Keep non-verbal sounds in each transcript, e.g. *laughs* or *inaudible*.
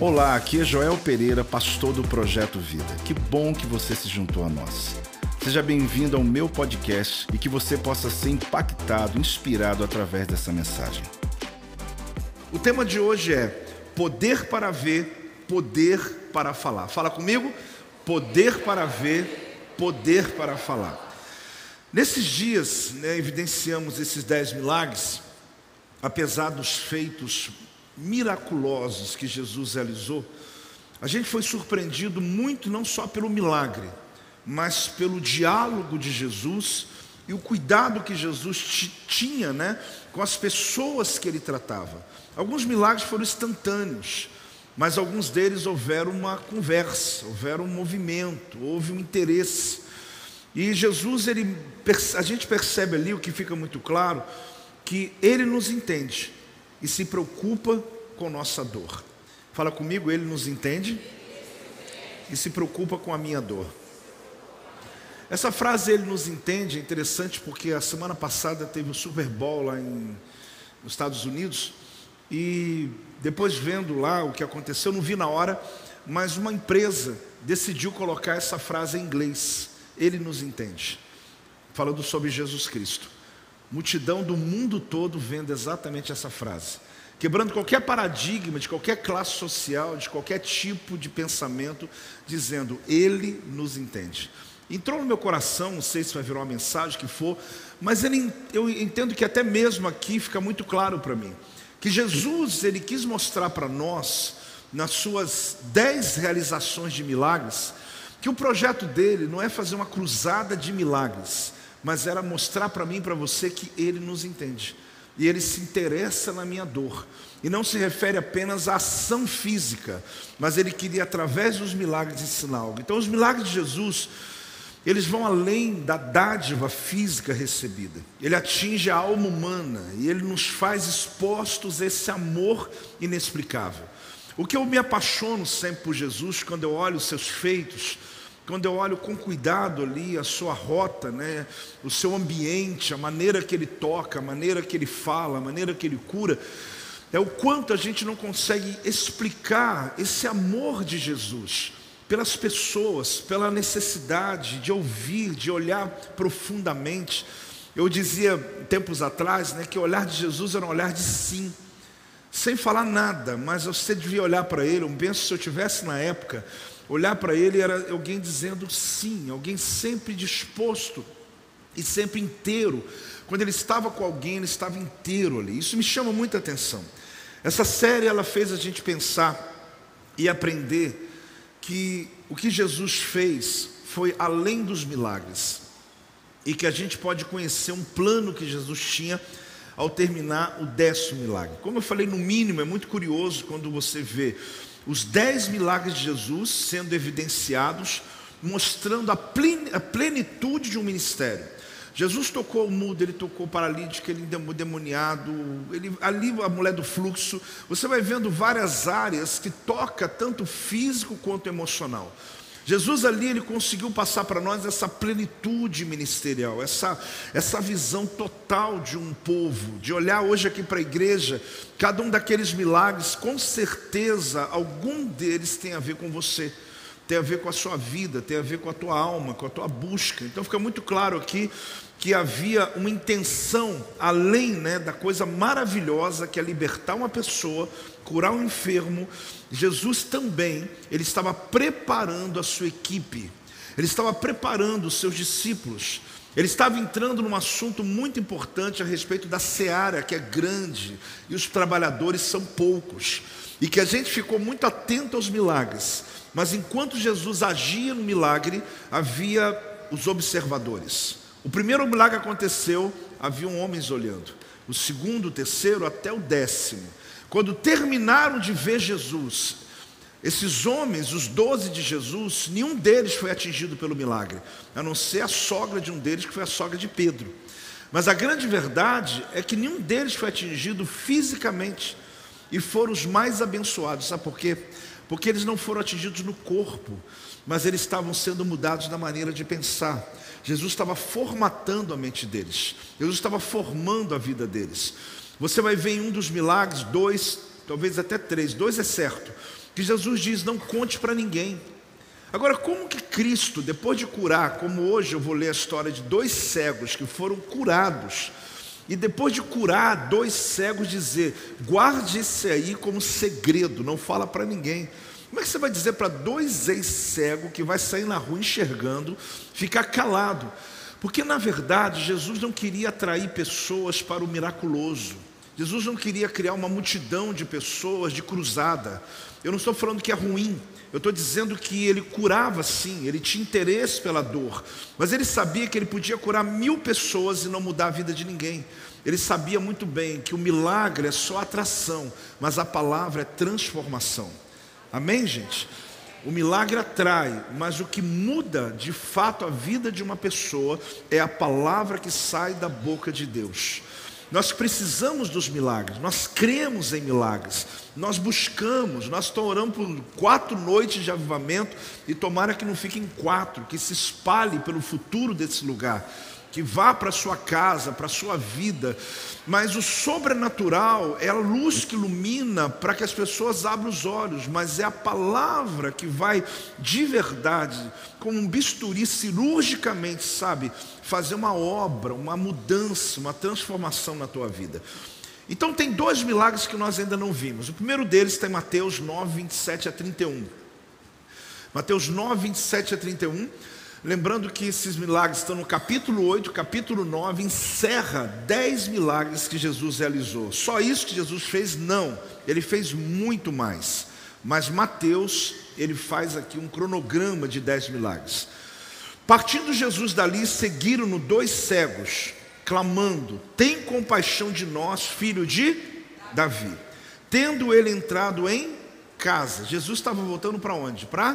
Olá, aqui é Joel Pereira, pastor do Projeto Vida. Que bom que você se juntou a nós. Seja bem-vindo ao meu podcast e que você possa ser impactado, inspirado através dessa mensagem. O tema de hoje é poder para ver, poder para falar. Fala comigo, poder para ver, poder para falar. Nesses dias, né, evidenciamos esses dez milagres, apesar dos feitos miraculosos que Jesus realizou, a gente foi surpreendido muito não só pelo milagre, mas pelo diálogo de Jesus e o cuidado que Jesus tinha né, com as pessoas que ele tratava. Alguns milagres foram instantâneos, mas alguns deles houveram uma conversa, houveram um movimento, houve um interesse. E Jesus, ele, a gente percebe ali o que fica muito claro, que ele nos entende e se preocupa com nossa dor. Fala comigo, ele nos entende e se preocupa com a minha dor. Essa frase ele nos entende é interessante porque a semana passada teve o Super Bowl lá em, nos Estados Unidos e depois vendo lá o que aconteceu, não vi na hora, mas uma empresa decidiu colocar essa frase em inglês. Ele nos entende. Falando sobre Jesus Cristo. Multidão do mundo todo vendo exatamente essa frase. Quebrando qualquer paradigma de qualquer classe social, de qualquer tipo de pensamento, dizendo: Ele nos entende. Entrou no meu coração, não sei se vai virar uma mensagem que for, mas ele, eu entendo que até mesmo aqui fica muito claro para mim que Jesus ele quis mostrar para nós nas suas dez realizações de milagres que o projeto dele não é fazer uma cruzada de milagres, mas era mostrar para mim e para você que ele nos entende e ele se interessa na minha dor. E não se refere apenas à ação física, mas ele queria, através dos milagres, ensinar algo. Então, os milagres de Jesus, eles vão além da dádiva física recebida. Ele atinge a alma humana e ele nos faz expostos a esse amor inexplicável. O que eu me apaixono sempre por Jesus, quando eu olho os seus feitos, quando eu olho com cuidado ali a sua rota, né, o seu ambiente, a maneira que ele toca, a maneira que ele fala, a maneira que ele cura, é o quanto a gente não consegue explicar esse amor de Jesus pelas pessoas, pela necessidade de ouvir, de olhar profundamente. Eu dizia tempos atrás né, que o olhar de Jesus era um olhar de sim, sem falar nada, mas você devia olhar para ele. Eu penso se eu tivesse na época Olhar para ele era alguém dizendo sim, alguém sempre disposto e sempre inteiro. Quando ele estava com alguém, ele estava inteiro ali. Isso me chama muita atenção. Essa série ela fez a gente pensar e aprender que o que Jesus fez foi além dos milagres e que a gente pode conhecer um plano que Jesus tinha ao terminar o décimo milagre. Como eu falei, no mínimo, é muito curioso quando você vê os dez milagres de Jesus sendo evidenciados, mostrando a plenitude de um ministério. Jesus tocou o mudo, ele tocou o paralítico, ele demoniado, ele, ali a mulher do fluxo. Você vai vendo várias áreas que toca tanto físico quanto emocional. Jesus ali ele conseguiu passar para nós essa plenitude ministerial, essa, essa visão total de um povo, de olhar hoje aqui para a igreja, cada um daqueles milagres, com certeza algum deles tem a ver com você, tem a ver com a sua vida, tem a ver com a tua alma, com a tua busca. Então fica muito claro aqui que havia uma intenção além né, da coisa maravilhosa que é libertar uma pessoa, curar um enfermo. Jesus também ele estava preparando a sua equipe, ele estava preparando os seus discípulos. Ele estava entrando num assunto muito importante a respeito da seara, que é grande e os trabalhadores são poucos, e que a gente ficou muito atento aos milagres, mas enquanto Jesus agia no milagre, havia os observadores. O primeiro milagre aconteceu, haviam homens olhando. O segundo, o terceiro, até o décimo. Quando terminaram de ver Jesus, esses homens, os doze de Jesus, nenhum deles foi atingido pelo milagre, a não ser a sogra de um deles, que foi a sogra de Pedro. Mas a grande verdade é que nenhum deles foi atingido fisicamente e foram os mais abençoados. Sabe por quê? Porque eles não foram atingidos no corpo, mas eles estavam sendo mudados na maneira de pensar. Jesus estava formatando a mente deles, Jesus estava formando a vida deles. Você vai ver em um dos milagres, dois, talvez até três, dois é certo. que Jesus diz: não conte para ninguém. Agora, como que Cristo, depois de curar, como hoje eu vou ler a história de dois cegos que foram curados, e depois de curar dois cegos, dizer: guarde esse aí como segredo, não fala para ninguém. Como é que você vai dizer para dois ex-cegos que vai sair na rua enxergando, ficar calado? Porque na verdade Jesus não queria atrair pessoas para o miraculoso. Jesus não queria criar uma multidão de pessoas de cruzada. Eu não estou falando que é ruim, eu estou dizendo que ele curava sim, ele tinha interesse pela dor, mas ele sabia que ele podia curar mil pessoas e não mudar a vida de ninguém. Ele sabia muito bem que o milagre é só atração, mas a palavra é transformação. Amém, gente? O milagre atrai, mas o que muda de fato a vida de uma pessoa é a palavra que sai da boca de Deus. Nós precisamos dos milagres, nós cremos em milagres, nós buscamos, nós orando por quatro noites de avivamento e tomara que não fiquem quatro, que se espalhe pelo futuro desse lugar que vá para sua casa, para sua vida, mas o sobrenatural é a luz que ilumina para que as pessoas abram os olhos, mas é a palavra que vai de verdade, com um bisturi cirurgicamente, sabe, fazer uma obra, uma mudança, uma transformação na tua vida. Então tem dois milagres que nós ainda não vimos. O primeiro deles está em Mateus 9, 27 a 31. Mateus 9, 27 a 31 Lembrando que esses milagres estão no capítulo 8, capítulo 9, encerra 10 milagres que Jesus realizou. Só isso que Jesus fez? Não, ele fez muito mais. Mas Mateus, ele faz aqui um cronograma de 10 milagres. Partindo Jesus dali, seguiram-no dois cegos, clamando: Tem compaixão de nós, filho de Davi. Tendo ele entrado em casa, Jesus estava voltando para onde? Para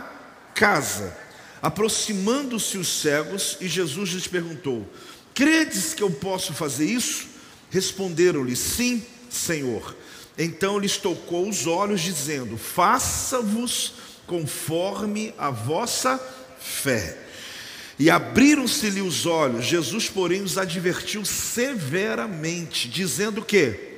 casa Aproximando-se os cegos, e Jesus lhes perguntou: Credes que eu posso fazer isso? Responderam-lhe: Sim, Senhor. Então lhes tocou os olhos, dizendo: Faça-vos conforme a vossa fé. E abriram-se-lhe os olhos. Jesus, porém, os advertiu severamente, dizendo que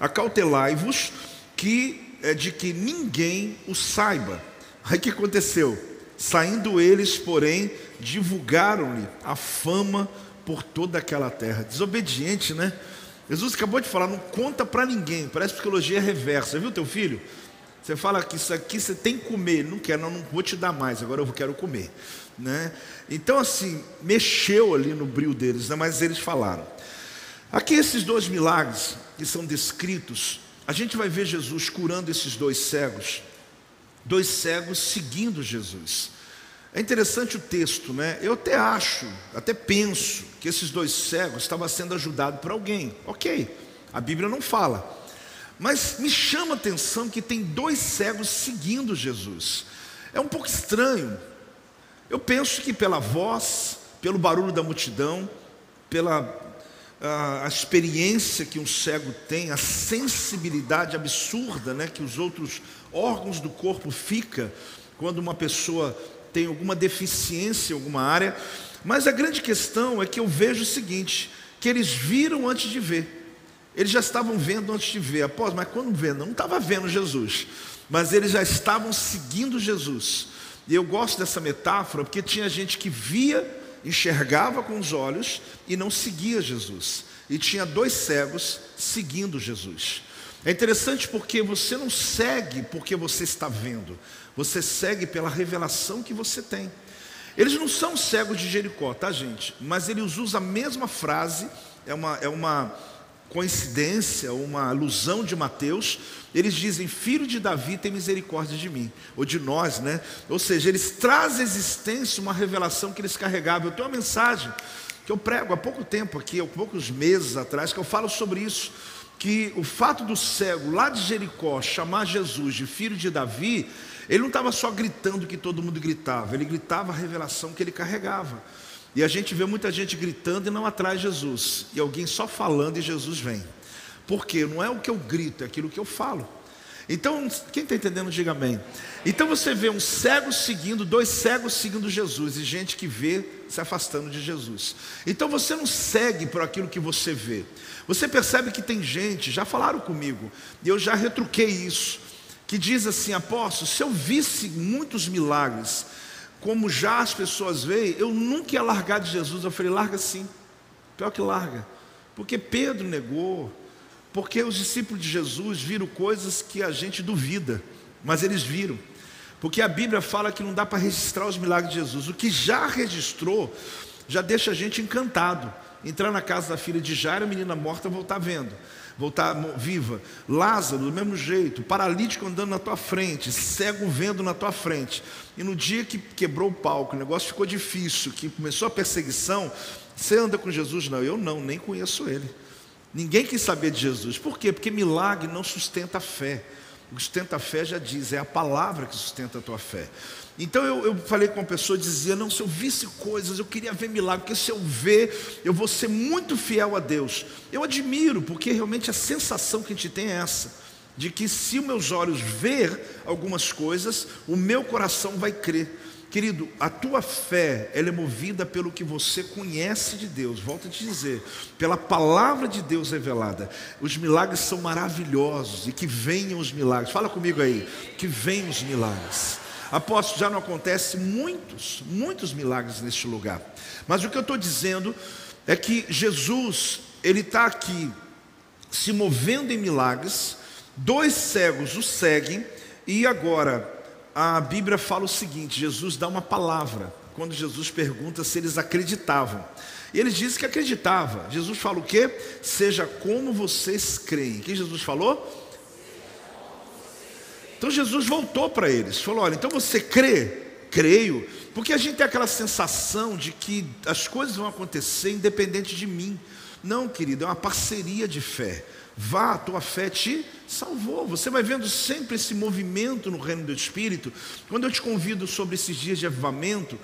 acautelai-vos que é de que ninguém o saiba Aí o que aconteceu? Saindo eles, porém, divulgaram-lhe a fama por toda aquela terra. Desobediente, né? Jesus acabou de falar, não conta para ninguém. Parece psicologia reversa, viu teu filho? Você fala que isso aqui você tem que comer, ele não quer, não, não vou te dar mais, agora eu quero comer, né? Então assim, mexeu ali no brilho deles, né? mas eles falaram. Aqui esses dois milagres que são descritos, a gente vai ver Jesus curando esses dois cegos dois cegos seguindo Jesus. É interessante o texto, né? Eu até acho, até penso que esses dois cegos estavam sendo ajudados por alguém. Ok, a Bíblia não fala. Mas me chama a atenção que tem dois cegos seguindo Jesus. É um pouco estranho. Eu penso que pela voz, pelo barulho da multidão, pela a, experiência que um cego tem, a sensibilidade absurda né, que os outros órgãos do corpo fica quando uma pessoa tem alguma deficiência em alguma área. Mas a grande questão é que eu vejo o seguinte: que eles viram antes de ver. Eles já estavam vendo antes de ver. Após, mas quando vendo, não estava vendo Jesus, mas eles já estavam seguindo Jesus. E eu gosto dessa metáfora porque tinha gente que via, enxergava com os olhos e não seguia Jesus. E tinha dois cegos seguindo Jesus. É interessante porque você não segue porque você está vendo, você segue pela revelação que você tem. Eles não são cegos de Jericó, tá, gente? Mas eles usam a mesma frase, é uma, é uma coincidência, uma alusão de Mateus. Eles dizem: Filho de Davi, tem misericórdia de mim, ou de nós, né? Ou seja, eles trazem à existência uma revelação que eles carregavam. Eu tenho uma mensagem que eu prego há pouco tempo aqui, há poucos meses atrás, que eu falo sobre isso que o fato do cego lá de Jericó chamar Jesus de filho de Davi, ele não estava só gritando que todo mundo gritava, ele gritava a revelação que ele carregava. E a gente vê muita gente gritando e não atrás Jesus, e alguém só falando e Jesus vem. Por quê? Não é o que eu grito, é aquilo que eu falo. Então, quem está entendendo, diga amém. Então você vê um cego seguindo, dois cegos seguindo Jesus, e gente que vê se afastando de Jesus. Então você não segue por aquilo que você vê. Você percebe que tem gente, já falaram comigo, e eu já retruquei isso, que diz assim: apóstolo, se eu visse muitos milagres, como já as pessoas veem, eu nunca ia largar de Jesus. Eu falei: larga sim, pior que larga, porque Pedro negou, porque os discípulos de Jesus viram coisas que a gente duvida, mas eles viram. Porque a Bíblia fala que não dá para registrar os milagres de Jesus. O que já registrou, já deixa a gente encantado. Entrar na casa da filha de Jairo, a menina morta voltar vendo, voltar viva. Lázaro, do mesmo jeito, paralítico andando na tua frente, cego vendo na tua frente. E no dia que quebrou o palco, o negócio ficou difícil, que começou a perseguição, você anda com Jesus? Não, eu não, nem conheço ele. Ninguém quis saber de Jesus. Por quê? Porque milagre não sustenta a fé. O que sustenta a fé já diz, é a palavra que sustenta a tua fé. Então eu, eu falei com uma pessoa, dizia: Não, se eu visse coisas, eu queria ver milagre, porque se eu ver, eu vou ser muito fiel a Deus. Eu admiro, porque realmente a sensação que a gente tem é essa, de que se meus olhos ver algumas coisas, o meu coração vai crer. Querido, a tua fé, ela é movida pelo que você conhece de Deus. Volto a te dizer, pela palavra de Deus revelada. Os milagres são maravilhosos e que venham os milagres. Fala comigo aí, que venham os milagres. Apóstolo, já não acontece muitos, muitos milagres neste lugar. Mas o que eu estou dizendo é que Jesus, ele está aqui se movendo em milagres. Dois cegos o seguem e agora a Bíblia fala o seguinte: Jesus dá uma palavra quando Jesus pergunta se eles acreditavam. E eles dizem que acreditava. Jesus fala o quê? Seja como vocês creem. O que Jesus falou? Então Jesus voltou para eles, falou: Olha, então você crê? Creio, porque a gente tem aquela sensação de que as coisas vão acontecer independente de mim. Não, querido, é uma parceria de fé. Vá, a tua fé te salvou. Você vai vendo sempre esse movimento no reino do Espírito. Quando eu te convido sobre esses dias de avivamento,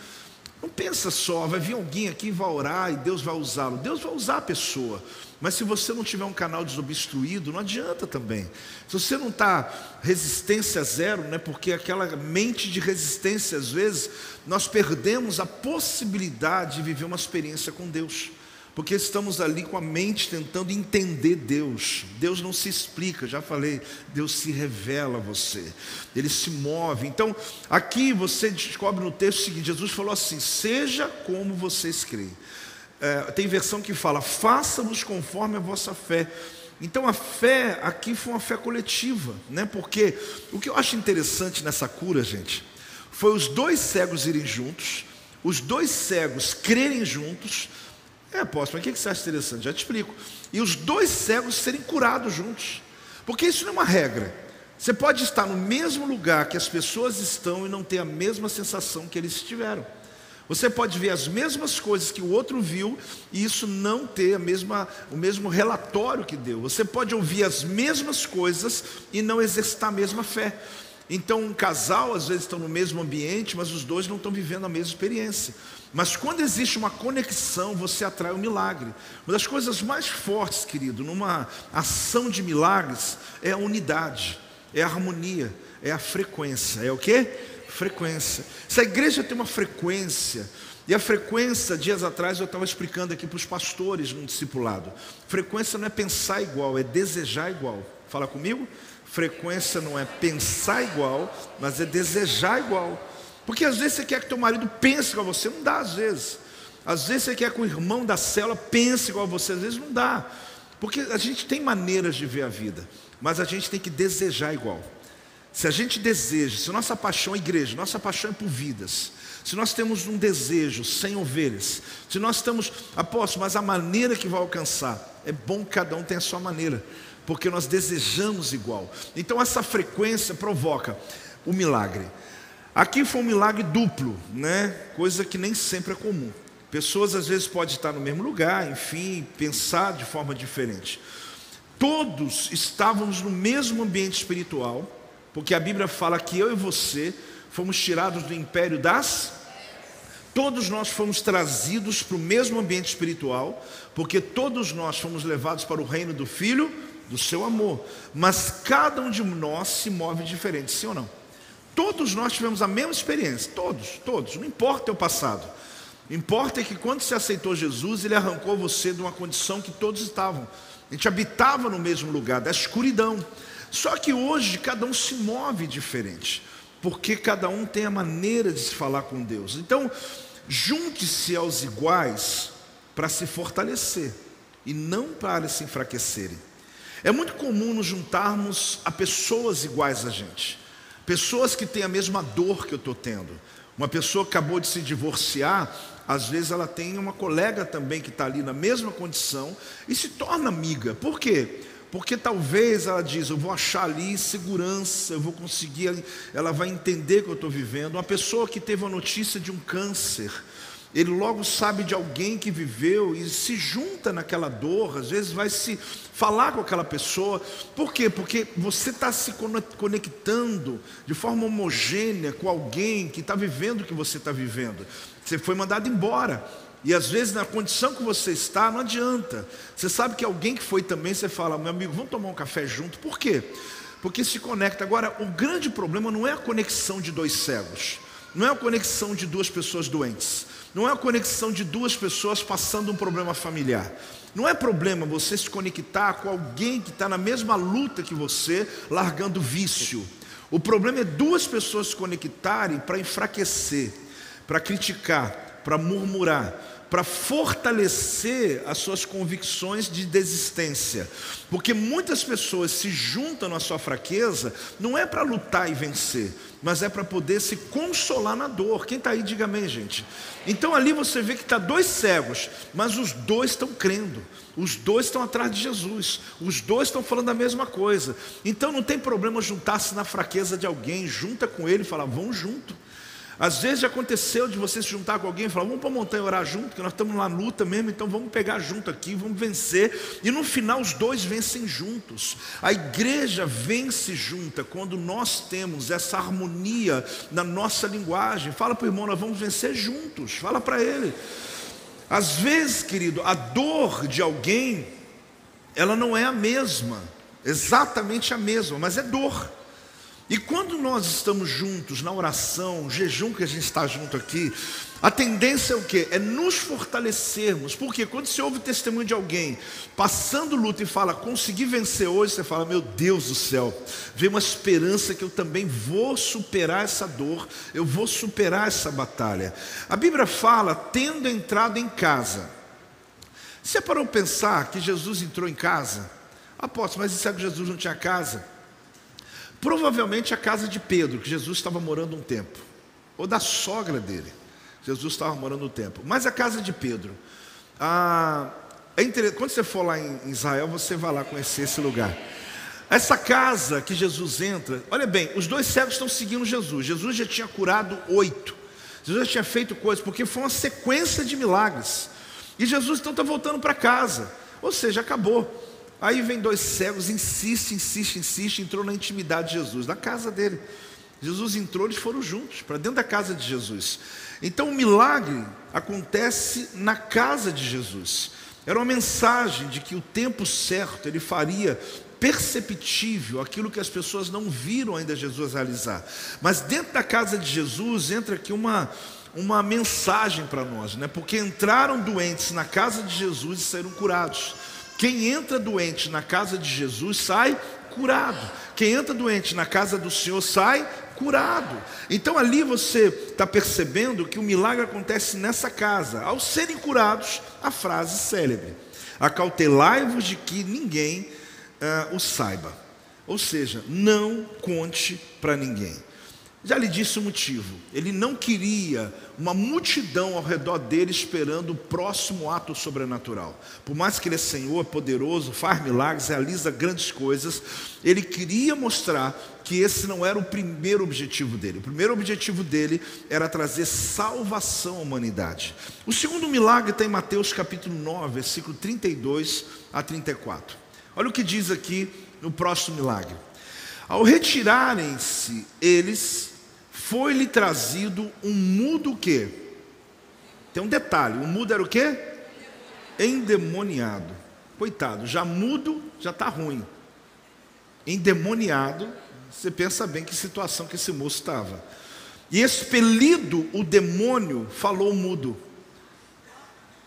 não pensa só, vai vir alguém aqui e vai orar e Deus vai usá-lo. Deus vai usar a pessoa. Mas se você não tiver um canal desobstruído, não adianta também. Se você não está resistência zero, né, porque aquela mente de resistência, às vezes, nós perdemos a possibilidade de viver uma experiência com Deus. Porque estamos ali com a mente tentando entender Deus. Deus não se explica, já falei, Deus se revela a você, Ele se move. Então, aqui você descobre no texto o seguinte: Jesus falou assim: seja como vocês creem. É, tem versão que fala: faça-nos conforme a vossa fé. Então a fé aqui foi uma fé coletiva, né? Porque o que eu acho interessante nessa cura, gente, foi os dois cegos irem juntos, os dois cegos crerem juntos. É, apóstolo, mas o que você acha interessante? Já te explico. E os dois cegos serem curados juntos. Porque isso não é uma regra. Você pode estar no mesmo lugar que as pessoas estão e não ter a mesma sensação que eles tiveram. Você pode ver as mesmas coisas que o outro viu e isso não ter a mesma, o mesmo relatório que deu. Você pode ouvir as mesmas coisas e não exercitar a mesma fé. Então, um casal às vezes estão no mesmo ambiente, mas os dois não estão vivendo a mesma experiência. Mas quando existe uma conexão, você atrai o um milagre. Uma das coisas mais fortes, querido, numa ação de milagres é a unidade, é a harmonia, é a frequência. É o que? Frequência. Se a igreja tem uma frequência, e a frequência, dias atrás eu estava explicando aqui para os pastores no discipulado. Frequência não é pensar igual, é desejar igual. Fala comigo? Frequência não é pensar igual, mas é desejar igual. Porque às vezes você quer que teu marido pense igual a você, não dá às vezes. Às vezes você quer que o irmão da célula pense igual a você, às vezes não dá. Porque a gente tem maneiras de ver a vida, mas a gente tem que desejar igual. Se a gente deseja, se nossa paixão é igreja, nossa paixão é por vidas, se nós temos um desejo sem ovelhas, se nós estamos, apóstolo, mas a maneira que vai alcançar, é bom que cada um tenha a sua maneira, porque nós desejamos igual. Então essa frequência provoca o milagre. Aqui foi um milagre duplo, né? Coisa que nem sempre é comum. Pessoas às vezes podem estar no mesmo lugar, enfim, pensar de forma diferente. Todos estávamos no mesmo ambiente espiritual, porque a Bíblia fala que eu e você fomos tirados do império das. Todos nós fomos trazidos para o mesmo ambiente espiritual, porque todos nós fomos levados para o reino do Filho, do seu amor. Mas cada um de nós se move diferente, sim ou não? Todos nós tivemos a mesma experiência, todos, todos, não importa o passado. Importa é que quando você aceitou Jesus, ele arrancou você de uma condição que todos estavam. A gente habitava no mesmo lugar, da escuridão. Só que hoje cada um se move diferente, porque cada um tem a maneira de se falar com Deus. Então, junte-se aos iguais para se fortalecer e não para se enfraquecerem. É muito comum nos juntarmos a pessoas iguais a gente, pessoas que têm a mesma dor que eu estou tendo. Uma pessoa que acabou de se divorciar, às vezes ela tem uma colega também que está ali na mesma condição e se torna amiga. Por quê? Porque talvez ela diz, eu vou achar ali segurança, eu vou conseguir, ela vai entender que eu estou vivendo. Uma pessoa que teve a notícia de um câncer, ele logo sabe de alguém que viveu e se junta naquela dor, às vezes vai se falar com aquela pessoa. Por quê? Porque você está se conectando de forma homogênea com alguém que está vivendo o que você está vivendo. Você foi mandado embora. E às vezes, na condição que você está, não adianta. Você sabe que alguém que foi também, você fala, meu amigo, vamos tomar um café junto. Por quê? Porque se conecta. Agora, o grande problema não é a conexão de dois cegos, não é a conexão de duas pessoas doentes. Não é a conexão de duas pessoas passando um problema familiar. Não é problema você se conectar com alguém que está na mesma luta que você, largando vício. O problema é duas pessoas se conectarem para enfraquecer, para criticar, para murmurar, para fortalecer as suas convicções de desistência. Porque muitas pessoas se juntam na sua fraqueza, não é para lutar e vencer, mas é para poder se consolar na dor. Quem está aí, diga amém, gente. Então ali você vê que está dois cegos, mas os dois estão crendo, os dois estão atrás de Jesus, os dois estão falando a mesma coisa. Então não tem problema juntar-se na fraqueza de alguém, junta com ele e fala, vamos junto. Às vezes já aconteceu de você se juntar com alguém e falar, vamos para a montanha orar junto, que nós estamos na luta mesmo, então vamos pegar junto aqui, vamos vencer. E no final os dois vencem juntos. A igreja vence junta quando nós temos essa harmonia na nossa linguagem. Fala para o irmão, nós vamos vencer juntos. Fala para ele. Às vezes, querido, a dor de alguém, ela não é a mesma, exatamente a mesma, mas é dor. E quando nós estamos juntos na oração, jejum que a gente está junto aqui, a tendência é o quê? É nos fortalecermos. Porque quando você ouve o testemunho de alguém passando luta e fala, consegui vencer hoje, você fala, meu Deus do céu, vem uma esperança que eu também vou superar essa dor, eu vou superar essa batalha. A Bíblia fala, tendo entrado em casa. Você parou pensar que Jesus entrou em casa? Apóstolo, mas é que Jesus não tinha casa? Provavelmente a casa de Pedro, que Jesus estava morando um tempo, ou da sogra dele, Jesus estava morando um tempo, mas a casa de Pedro. Ah, é quando você for lá em Israel, você vai lá conhecer esse lugar. Essa casa que Jesus entra, olha bem, os dois cegos estão seguindo Jesus. Jesus já tinha curado oito. Jesus já tinha feito coisas, porque foi uma sequência de milagres. E Jesus então está voltando para casa. Ou seja, acabou. Aí vem dois cegos, insiste, insiste, insiste, entrou na intimidade de Jesus, na casa dele. Jesus entrou, eles foram juntos, para dentro da casa de Jesus. Então o milagre acontece na casa de Jesus. Era uma mensagem de que o tempo certo ele faria perceptível aquilo que as pessoas não viram ainda Jesus realizar. Mas dentro da casa de Jesus entra aqui uma uma mensagem para nós, né? Porque entraram doentes na casa de Jesus e saíram curados. Quem entra doente na casa de Jesus sai curado. Quem entra doente na casa do Senhor sai curado. Então ali você está percebendo que o milagre acontece nessa casa. Ao serem curados, a frase célebre: Acautelai-vos de que ninguém uh, o saiba. Ou seja, não conte para ninguém. Já lhe disse o motivo. Ele não queria uma multidão ao redor dele esperando o próximo ato sobrenatural. Por mais que ele é Senhor, poderoso, faz milagres, realiza grandes coisas, ele queria mostrar que esse não era o primeiro objetivo dele. O primeiro objetivo dele era trazer salvação à humanidade. O segundo milagre está em Mateus capítulo 9, versículo 32 a 34. Olha o que diz aqui no próximo milagre. Ao retirarem-se eles, foi-lhe trazido um mudo que? Tem um detalhe, o mudo era o que? Endemoniado. Coitado, já mudo já está ruim. Endemoniado, você pensa bem que situação que esse moço estava. E expelido o demônio, falou mudo.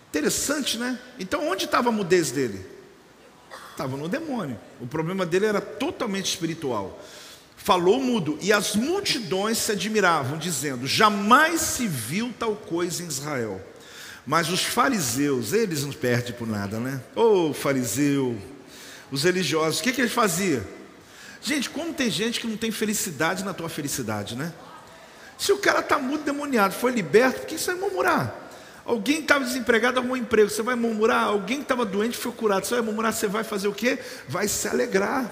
Interessante, né? Então onde estava a mudez dele? Estava no demônio. O problema dele era totalmente espiritual. Falou mudo, e as multidões se admiravam, dizendo: Jamais se viu tal coisa em Israel. Mas os fariseus, eles não perdem por nada, né? Ô oh, fariseu, os religiosos, o que, que eles faziam? Gente, como tem gente que não tem felicidade na tua felicidade, né? Se o cara está muito demoniado, foi liberto, por que você vai murmurar? Alguém estava desempregado, arrumou um emprego, você vai murmurar? Alguém estava doente, foi curado, você vai murmurar, você vai fazer o quê? Vai se alegrar.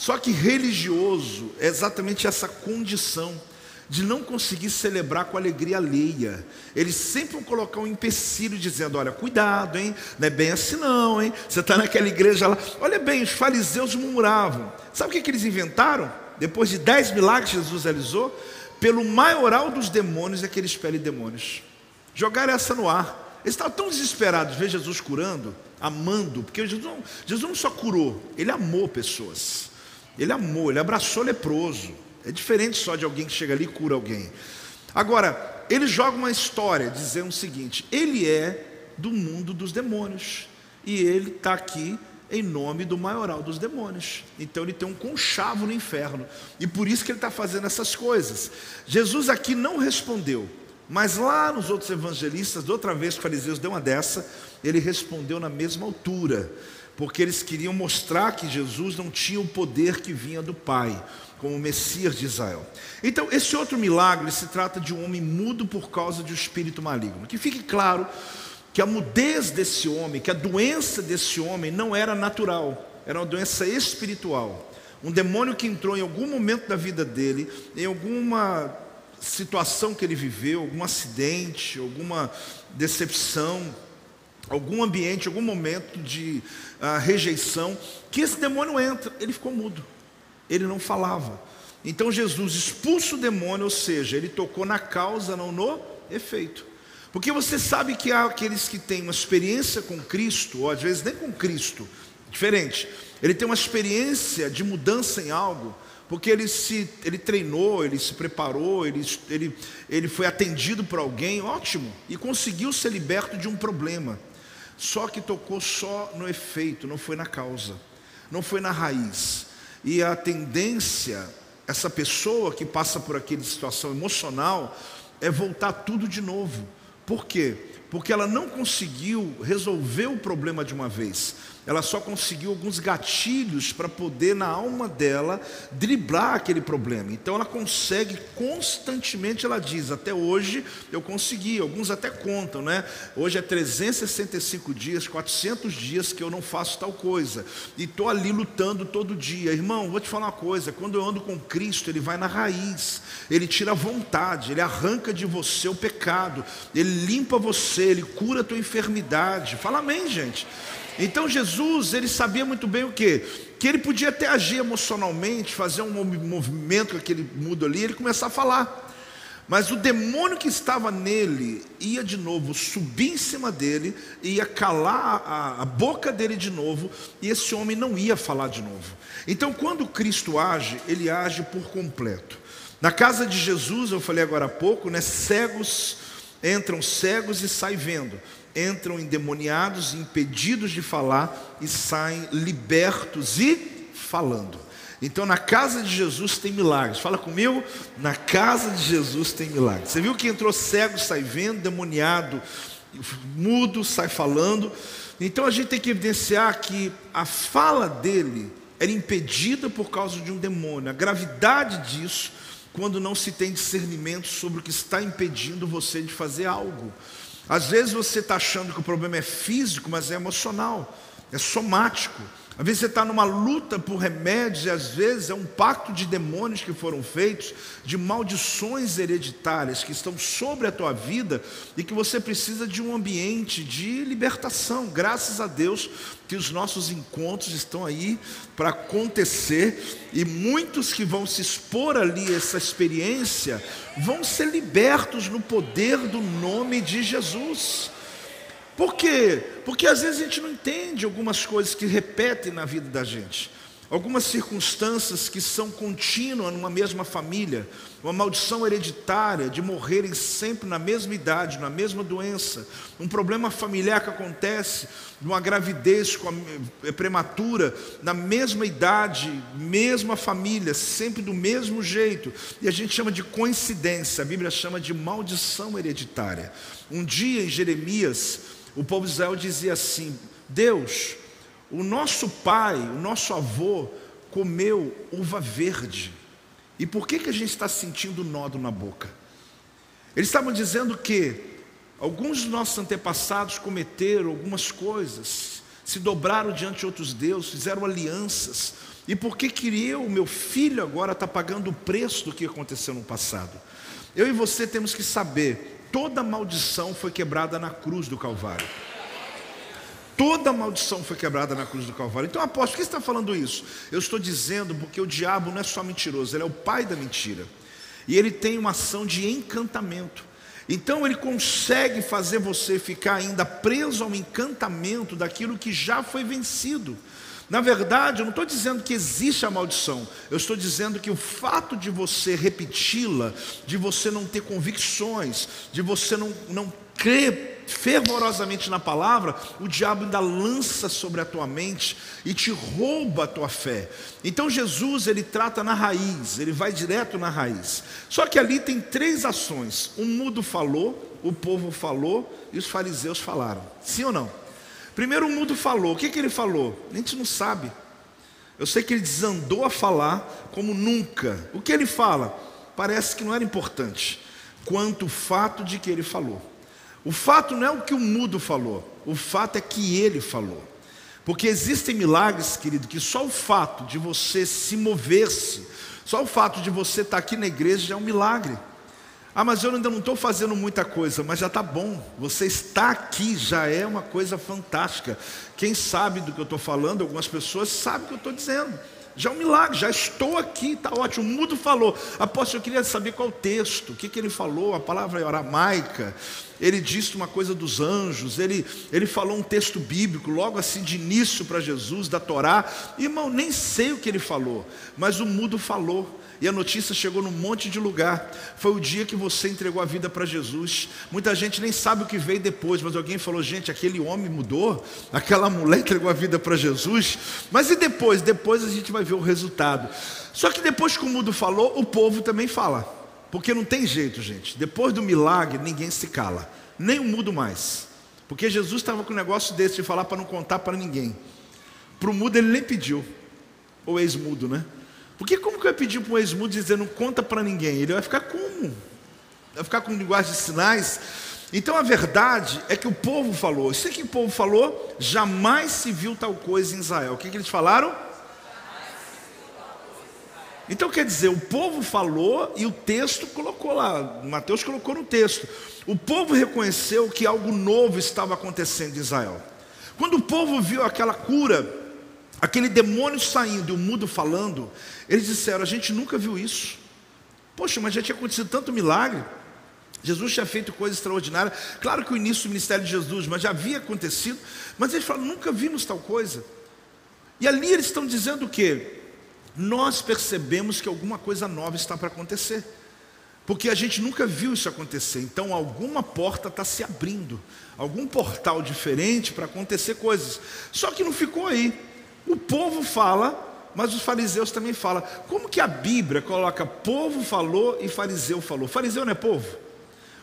Só que religioso é exatamente essa condição de não conseguir celebrar com alegria alheia. Eles sempre vão colocar um empecilho dizendo: olha, cuidado, hein? Não é bem assim, não, hein? Você está naquela igreja lá. Olha bem, os fariseus murmuravam. Sabe o que, que eles inventaram? Depois de dez milagres que Jesus realizou, pelo maioral dos demônios é que ele expele demônios. Jogaram essa no ar. Eles estavam tão desesperados de ver Jesus curando, amando, porque Jesus não, Jesus não só curou, ele amou pessoas. Ele amou, ele abraçou leproso. É diferente só de alguém que chega ali e cura alguém. Agora, ele joga uma história dizendo o seguinte: ele é do mundo dos demônios. E ele está aqui em nome do maioral dos demônios. Então ele tem um conchavo no inferno. E por isso que ele está fazendo essas coisas. Jesus aqui não respondeu. Mas lá nos outros evangelistas, outra vez fariseus deu uma dessa, ele respondeu na mesma altura. Porque eles queriam mostrar que Jesus não tinha o poder que vinha do Pai como o Messias de Israel. Então, esse outro milagre se trata de um homem mudo por causa de um espírito maligno. Que fique claro que a mudez desse homem, que a doença desse homem não era natural, era uma doença espiritual. Um demônio que entrou em algum momento da vida dele, em alguma situação que ele viveu, algum acidente, alguma decepção, algum ambiente, algum momento de uh, rejeição, que esse demônio entra, ele ficou mudo, ele não falava. Então Jesus expulsa o demônio, ou seja, ele tocou na causa, não no efeito. Porque você sabe que há aqueles que têm uma experiência com Cristo, ou às vezes nem com Cristo, diferente. Ele tem uma experiência de mudança em algo, porque ele se ele treinou, ele se preparou, ele, ele, ele foi atendido por alguém, ótimo, e conseguiu ser liberto de um problema. Só que tocou só no efeito, não foi na causa, não foi na raiz. E a tendência, essa pessoa que passa por aquela situação emocional, é voltar tudo de novo. Por quê? Porque ela não conseguiu resolver o problema de uma vez ela só conseguiu alguns gatilhos para poder, na alma dela, driblar aquele problema. Então ela consegue constantemente, ela diz, até hoje eu consegui, alguns até contam, né? Hoje é 365 dias, 400 dias que eu não faço tal coisa, e estou ali lutando todo dia. Irmão, vou te falar uma coisa: quando eu ando com Cristo, Ele vai na raiz, Ele tira a vontade, Ele arranca de você o pecado, Ele limpa você, Ele cura a tua enfermidade. Fala amém, gente. Então Jesus, ele sabia muito bem o que? Que ele podia até agir emocionalmente, fazer um movimento com aquele mudo ali, ele começar a falar. Mas o demônio que estava nele ia de novo subir em cima dele, ia calar a, a, boca dele de novo, e esse homem não ia falar de novo. Então, quando Cristo age, ele age por completo. Na casa de Jesus, eu falei agora há pouco, né, cegos entram cegos e saem vendo entram endemoniados, impedidos de falar e saem libertos e falando. Então, na casa de Jesus tem milagres. Fala comigo, na casa de Jesus tem milagres. Você viu que entrou cego, sai vendo, demoniado, mudo, sai falando. Então, a gente tem que evidenciar que a fala dele era impedida por causa de um demônio. A gravidade disso, quando não se tem discernimento sobre o que está impedindo você de fazer algo. Às vezes você está achando que o problema é físico, mas é emocional, é somático. Às vezes você está numa luta por remédios, e às vezes é um pacto de demônios que foram feitos, de maldições hereditárias que estão sobre a tua vida e que você precisa de um ambiente de libertação. Graças a Deus que os nossos encontros estão aí para acontecer e muitos que vão se expor ali essa experiência vão ser libertos no poder do nome de Jesus. Por quê? Porque às vezes a gente não entende algumas coisas que repetem na vida da gente. algumas circunstâncias que são contínuas numa mesma família, uma maldição hereditária de morrerem sempre na mesma idade, na mesma doença, um problema familiar que acontece, uma gravidez eh, prematura, na mesma idade, mesma família, sempre do mesmo jeito, e a gente chama de coincidência, a Bíblia chama de maldição hereditária. Um dia em Jeremias, o povo de Israel dizia assim: Deus, o nosso pai, o nosso avô, comeu uva verde. E por que, que a gente está sentindo nodo na boca? Eles estavam dizendo que alguns dos nossos antepassados cometeram algumas coisas, se dobraram diante de outros deuses, fizeram alianças. E por que que eu, meu filho, agora está pagando o preço do que aconteceu no passado? Eu e você temos que saber, toda maldição foi quebrada na cruz do Calvário. Toda maldição foi quebrada na cruz do Calvário. Então, apóstolo, por que está falando isso? Eu estou dizendo porque o diabo não é só mentiroso, ele é o pai da mentira. E ele tem uma ação de encantamento. Então ele consegue fazer você ficar ainda preso ao encantamento daquilo que já foi vencido. Na verdade, eu não estou dizendo que existe a maldição, eu estou dizendo que o fato de você repeti-la, de você não ter convicções, de você não, não crer fervorosamente na palavra, o diabo ainda lança sobre a tua mente e te rouba a tua fé. Então Jesus, ele trata na raiz, ele vai direto na raiz. Só que ali tem três ações: o mudo falou, o povo falou e os fariseus falaram. Sim ou não? Primeiro o mudo falou. O que, que ele falou? A gente não sabe. Eu sei que ele desandou a falar como nunca. O que ele fala? Parece que não era importante, quanto o fato de que ele falou. O fato não é o que o mudo falou, o fato é que ele falou. Porque existem milagres, querido, que só o fato de você se mover-se, só o fato de você estar aqui na igreja já é um milagre. Ah, mas eu ainda não estou fazendo muita coisa, mas já está bom. Você está aqui já é uma coisa fantástica. Quem sabe do que eu estou falando, algumas pessoas sabem o que eu estou dizendo. Já é um milagre, já estou aqui, está ótimo. O mudo falou. Apóstolo, eu queria saber qual o texto, o que, que ele falou, a palavra é aramaica. Ele disse uma coisa dos anjos, ele, ele falou um texto bíblico, logo assim de início para Jesus, da Torá. Irmão, nem sei o que ele falou, mas o mudo falou e a notícia chegou num monte de lugar. Foi o dia que você entregou a vida para Jesus. Muita gente nem sabe o que veio depois, mas alguém falou: gente, aquele homem mudou, aquela mulher entregou a vida para Jesus. Mas e depois? Depois a gente vai ver o resultado. Só que depois que o mudo falou, o povo também fala. Porque não tem jeito, gente. Depois do milagre, ninguém se cala. Nem o mudo mais. Porque Jesus estava com um negócio desse de falar para não contar para ninguém. Para o mudo ele nem pediu. Ou ex-mudo, né? Porque como que eu ia pedir para um ex-mudo dizer não conta para ninguém? Ele vai ficar como? Vai ficar com linguagem de sinais? Então a verdade é que o povo falou. Isso que o povo falou, jamais se viu tal coisa em Israel. O que, que eles falaram? Então quer dizer, o povo falou e o texto colocou lá, Mateus colocou no texto. O povo reconheceu que algo novo estava acontecendo em Israel. Quando o povo viu aquela cura, aquele demônio saindo e o mudo falando, eles disseram: A gente nunca viu isso. Poxa, mas já tinha acontecido tanto milagre. Jesus tinha feito coisas extraordinárias. Claro que o início do ministério de Jesus, mas já havia acontecido. Mas eles falaram: Nunca vimos tal coisa. E ali eles estão dizendo o quê? Nós percebemos que alguma coisa nova está para acontecer. Porque a gente nunca viu isso acontecer. Então, alguma porta está se abrindo, algum portal diferente para acontecer coisas. Só que não ficou aí. O povo fala, mas os fariseus também falam. Como que a Bíblia coloca povo falou e fariseu falou? Fariseu não é povo?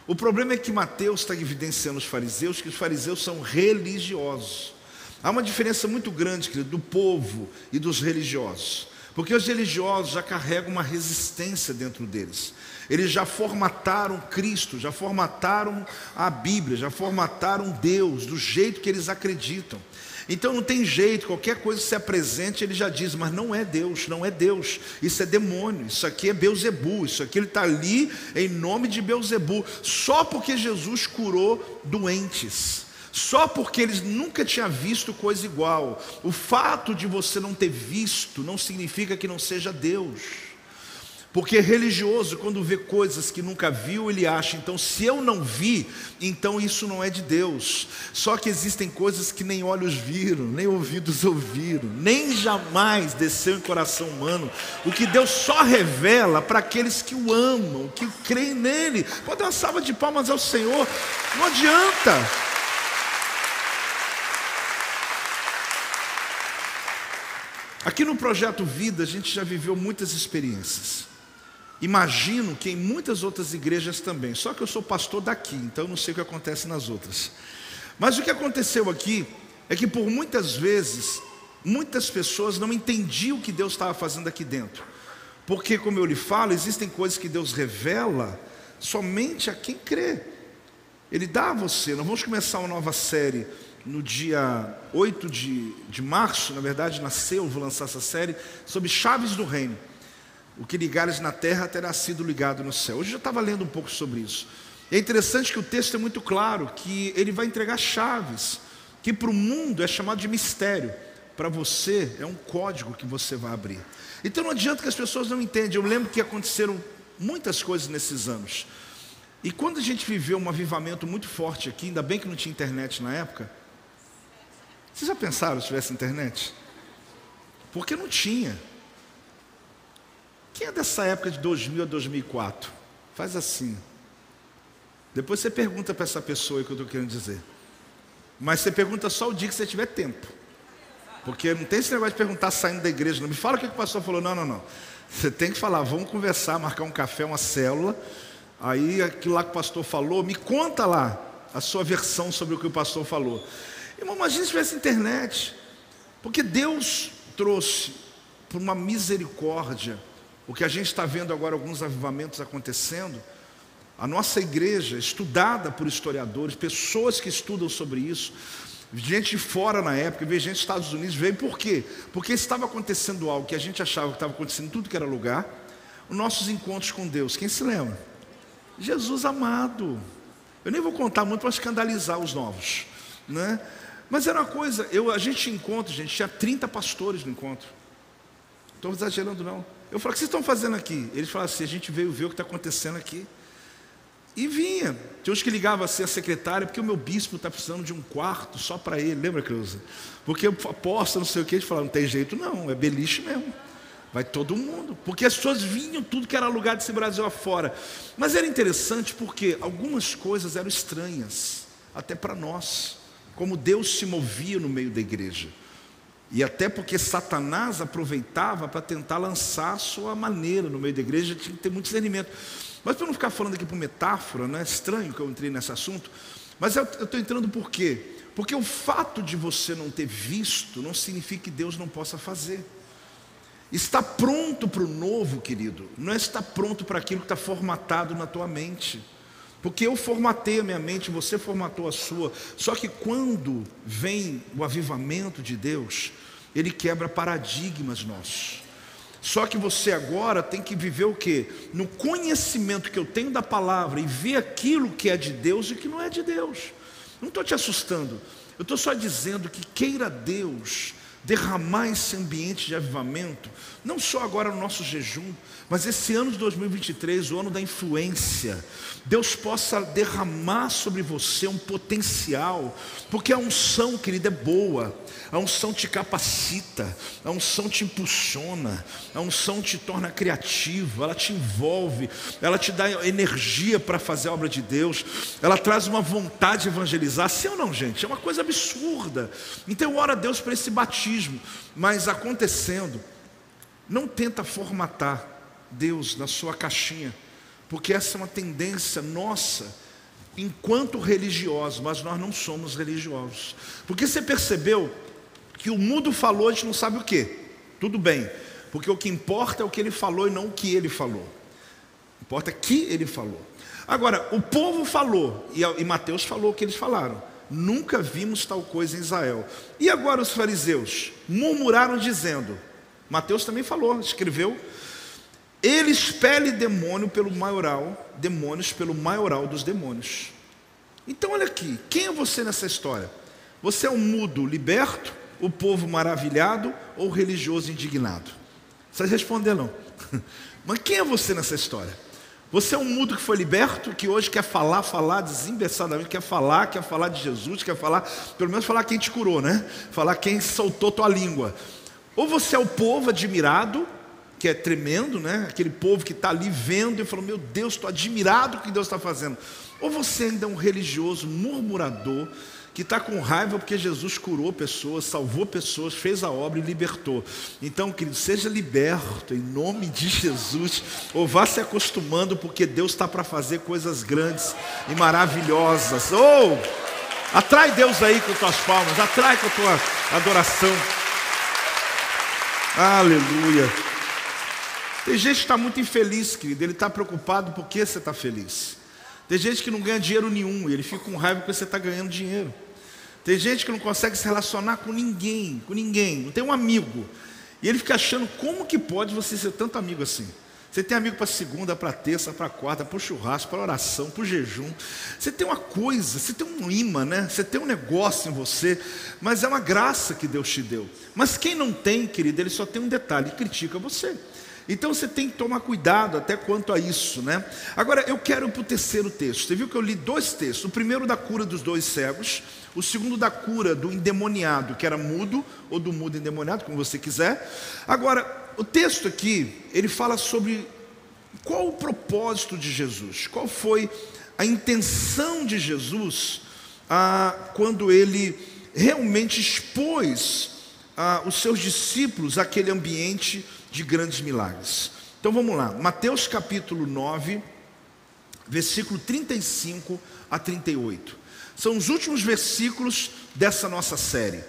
O problema é que Mateus está evidenciando os fariseus, que os fariseus são religiosos. Há uma diferença muito grande querido, do povo e dos religiosos. Porque os religiosos já carregam uma resistência dentro deles. Eles já formataram Cristo, já formataram a Bíblia, já formataram Deus do jeito que eles acreditam. Então não tem jeito, qualquer coisa que se apresente, ele já diz, mas não é Deus, não é Deus, isso é demônio, isso aqui é Beuzebu, isso aqui ele está ali em nome de Beuzebu, só porque Jesus curou doentes. Só porque eles nunca tinham visto coisa igual. O fato de você não ter visto não significa que não seja Deus. Porque religioso, quando vê coisas que nunca viu, ele acha, então se eu não vi, então isso não é de Deus. Só que existem coisas que nem olhos viram, nem ouvidos ouviram, nem jamais desceu em coração humano, o que Deus só revela para aqueles que o amam, que creem nele. Pode dar uma salva de palmas ao Senhor, não adianta. Aqui no projeto Vida, a gente já viveu muitas experiências. Imagino que em muitas outras igrejas também. Só que eu sou pastor daqui, então não sei o que acontece nas outras. Mas o que aconteceu aqui é que por muitas vezes, muitas pessoas não entendiam o que Deus estava fazendo aqui dentro. Porque, como eu lhe falo, existem coisas que Deus revela somente a quem crê. Ele dá a você. Nós vamos começar uma nova série no dia 8 de, de março, na verdade, nasceu, vou lançar essa série, sobre chaves do reino. O que ligares na terra terá sido ligado no céu. Hoje eu já estava lendo um pouco sobre isso. É interessante que o texto é muito claro, que ele vai entregar chaves, que para o mundo é chamado de mistério. Para você é um código que você vai abrir. Então não adianta que as pessoas não entendam. Eu lembro que aconteceram muitas coisas nesses anos. E quando a gente viveu um avivamento muito forte aqui, ainda bem que não tinha internet na época, vocês já pensaram se tivesse internet? Porque não tinha. Quem é dessa época de 2000 a 2004? Faz assim. Depois você pergunta para essa pessoa o que eu estou querendo dizer. Mas você pergunta só o dia que você tiver tempo. Porque não tem esse negócio de perguntar saindo da igreja. Não me fala o que o pastor falou. Não, não, não. Você tem que falar, vamos conversar, marcar um café, uma célula. Aí aquilo lá que o pastor falou, me conta lá a sua versão sobre o que o pastor falou. Irmão, imagina se tivesse internet. Porque Deus trouxe, por uma misericórdia, o que a gente está vendo agora, alguns avivamentos acontecendo. A nossa igreja, estudada por historiadores, pessoas que estudam sobre isso, gente de fora na época, veio gente dos Estados Unidos, veio por quê? Porque estava acontecendo algo que a gente achava que estava acontecendo em tudo que era lugar, os nossos encontros com Deus. Quem se lembra? Jesus amado. Eu nem vou contar muito para escandalizar os novos, né? Mas era uma coisa, eu, a gente encontra, gente, tinha 30 pastores no encontro. Estou exagerando não. Eu falei, o que vocês estão fazendo aqui? Eles falaram assim, a gente veio ver o que está acontecendo aqui. E vinha. Tinha uns que ligavam assim a secretária, porque o meu bispo está precisando de um quarto só para ele, lembra, Creuza? Porque aposta, não sei o que, eles falaram, não tem jeito não, é beliche mesmo. Vai todo mundo. Porque as pessoas vinham tudo que era lugar desse Brasil afora. Mas era interessante porque algumas coisas eram estranhas, até para nós como Deus se movia no meio da igreja. E até porque Satanás aproveitava para tentar lançar a sua maneira no meio da igreja, tinha que ter muito discernimento. Mas para não ficar falando aqui por metáfora, não é estranho que eu entrei nesse assunto, mas eu estou entrando por quê? Porque o fato de você não ter visto não significa que Deus não possa fazer. Está pronto para o novo, querido, não estar pronto para aquilo que está formatado na tua mente. Porque eu formatei a minha mente, você formatou a sua. Só que quando vem o avivamento de Deus, ele quebra paradigmas nossos. Só que você agora tem que viver o que? No conhecimento que eu tenho da palavra e ver aquilo que é de Deus e que não é de Deus. Não estou te assustando, eu estou só dizendo que queira Deus derramar esse ambiente de avivamento, não só agora no nosso jejum, mas esse ano de 2023, o ano da influência, Deus possa derramar sobre você um potencial, porque a unção, querida, é boa, a unção te capacita, a unção te impulsiona, a unção te torna criativo, ela te envolve, ela te dá energia para fazer a obra de Deus, ela traz uma vontade de evangelizar, sim ou não, gente? É uma coisa absurda. Então, ora a Deus para esse batismo, mas acontecendo, não tenta formatar Deus na sua caixinha, porque essa é uma tendência nossa enquanto religiosos, mas nós não somos religiosos. Porque você percebeu que o mundo falou, a gente não sabe o que. Tudo bem, porque o que importa é o que ele falou e não o que ele falou. Importa que ele falou. Agora, o povo falou, e Mateus falou o que eles falaram. Nunca vimos tal coisa em Israel. E agora os fariseus murmuraram dizendo: Mateus também falou, escreveu ele expele demônio pelo maioral, demônios pelo maioral dos demônios. Então olha aqui, quem é você nessa história? Você é um mudo liberto, o povo maravilhado ou religioso indignado? Vocês responderam, *laughs* Mas quem é você nessa história? Você é um mudo que foi liberto, que hoje quer falar, falar desembeçadamente, quer falar, quer falar de Jesus, quer falar, pelo menos falar quem te curou, né? Falar quem soltou tua língua. Ou você é o povo admirado, que é tremendo, né? Aquele povo que está ali vendo e falou: Meu Deus, estou admirado com o que Deus está fazendo. Ou você ainda é um religioso murmurador, que está com raiva porque Jesus curou pessoas, salvou pessoas, fez a obra e libertou. Então, querido, seja liberto em nome de Jesus, ou vá se acostumando, porque Deus está para fazer coisas grandes e maravilhosas. Ou oh, atrai Deus aí com tuas palmas, atrai com a tua adoração. Aleluia. Tem gente que está muito infeliz, querido, ele está preocupado porque você está feliz. Tem gente que não ganha dinheiro nenhum, ele fica com raiva porque você está ganhando dinheiro. Tem gente que não consegue se relacionar com ninguém, com ninguém, não tem um amigo. E ele fica achando como que pode você ser tanto amigo assim. Você tem amigo para segunda, para terça, para quarta, para churrasco, para oração, para jejum. Você tem uma coisa, você tem um imã, né? Você tem um negócio em você, mas é uma graça que Deus te deu. Mas quem não tem, querido, ele só tem um detalhe, critica você. Então você tem que tomar cuidado até quanto a isso, né? Agora eu quero para o terceiro texto. Você viu que eu li dois textos: o primeiro da cura dos dois cegos, o segundo da cura do endemoniado, que era mudo, ou do mudo endemoniado, como você quiser. Agora, o texto aqui, ele fala sobre qual o propósito de Jesus, qual foi a intenção de Jesus ah, quando ele realmente expôs ah, os seus discípulos àquele ambiente de grandes milagres. Então vamos lá, Mateus capítulo 9, versículo 35 a 38. São os últimos versículos dessa nossa série.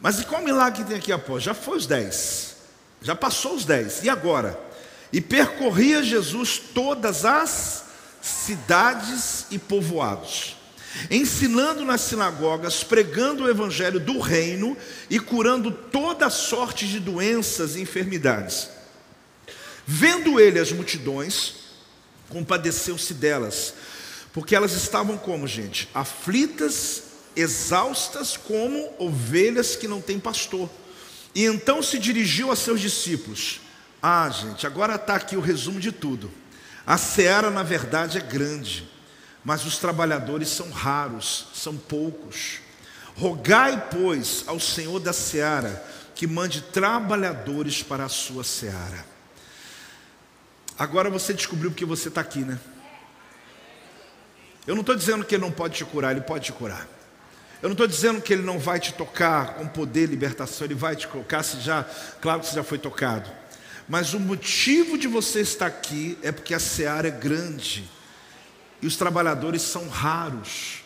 Mas e qual milagre tem aqui após? Já foi os 10. Já passou os 10. E agora? E percorria Jesus todas as cidades e povoados ensinando nas sinagogas, pregando o evangelho do reino e curando toda sorte de doenças e enfermidades. Vendo ele as multidões, compadeceu-se delas, porque elas estavam como, gente? Aflitas, exaustas como ovelhas que não têm pastor. E então se dirigiu a seus discípulos: Ah, gente, agora está aqui o resumo de tudo. A seara, na verdade, é grande mas os trabalhadores são raros, são poucos. Rogai, pois, ao Senhor da seara que mande trabalhadores para a sua seara. Agora você descobriu porque você está aqui, né? Eu não estou dizendo que ele não pode te curar, ele pode te curar. Eu não estou dizendo que ele não vai te tocar com poder, libertação, ele vai te colocar, se já, claro que você já foi tocado. Mas o motivo de você estar aqui é porque a seara é grande e os trabalhadores são raros.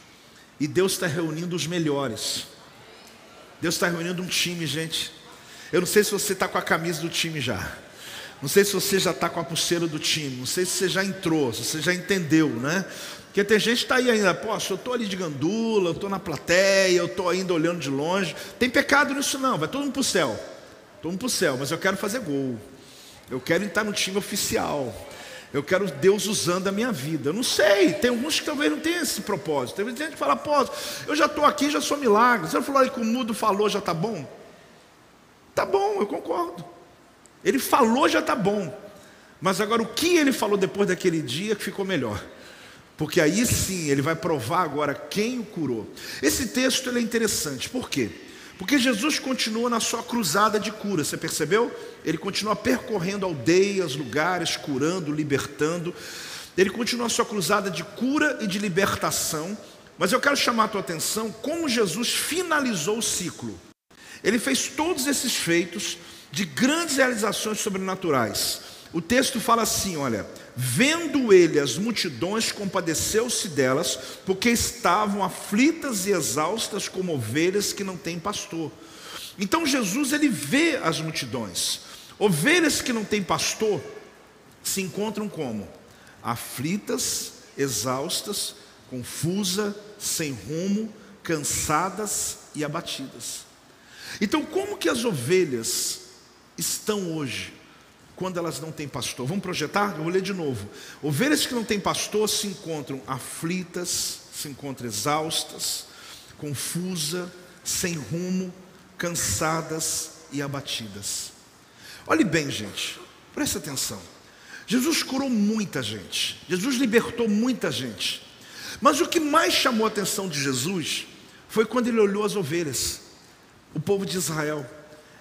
E Deus está reunindo os melhores. Deus está reunindo um time, gente. Eu não sei se você está com a camisa do time já. Não sei se você já está com a pulseira do time. Não sei se você já entrou, se você já entendeu, né? Porque tem gente que está aí ainda, poxa, eu estou ali de gandula, eu estou na plateia, eu estou ainda olhando de longe. Tem pecado nisso não, vai todo mundo para o céu. Todo mundo para o céu, mas eu quero fazer gol. Eu quero estar no time oficial. Eu quero Deus usando a minha vida. Eu não sei, tem alguns que talvez não tenham esse propósito. Tem gente que fala, pô, eu já estou aqui, já sou milagre. Você falou que o mudo falou, já está bom? Tá bom, eu concordo. Ele falou, já está bom. Mas agora o que ele falou depois daquele dia que ficou melhor? Porque aí sim ele vai provar agora quem o curou. Esse texto é interessante, por quê? Porque Jesus continua na sua cruzada de cura, você percebeu? Ele continua percorrendo aldeias, lugares, curando, libertando. Ele continua a sua cruzada de cura e de libertação. Mas eu quero chamar a tua atenção como Jesus finalizou o ciclo. Ele fez todos esses feitos de grandes realizações sobrenaturais. O texto fala assim: olha, vendo ele as multidões, compadeceu-se delas, porque estavam aflitas e exaustas como ovelhas que não têm pastor. Então Jesus ele vê as multidões. Ovelhas que não têm pastor se encontram como? Aflitas, exaustas, confusas, sem rumo, cansadas e abatidas. Então, como que as ovelhas estão hoje? Quando elas não têm pastor. Vamos projetar? Eu vou ler de novo. Ovelhas que não têm pastor se encontram aflitas, se encontram exaustas, confusas, sem rumo, cansadas e abatidas. Olhe bem, gente. Presta atenção. Jesus curou muita gente, Jesus libertou muita gente. Mas o que mais chamou a atenção de Jesus foi quando ele olhou as ovelhas, o povo de Israel.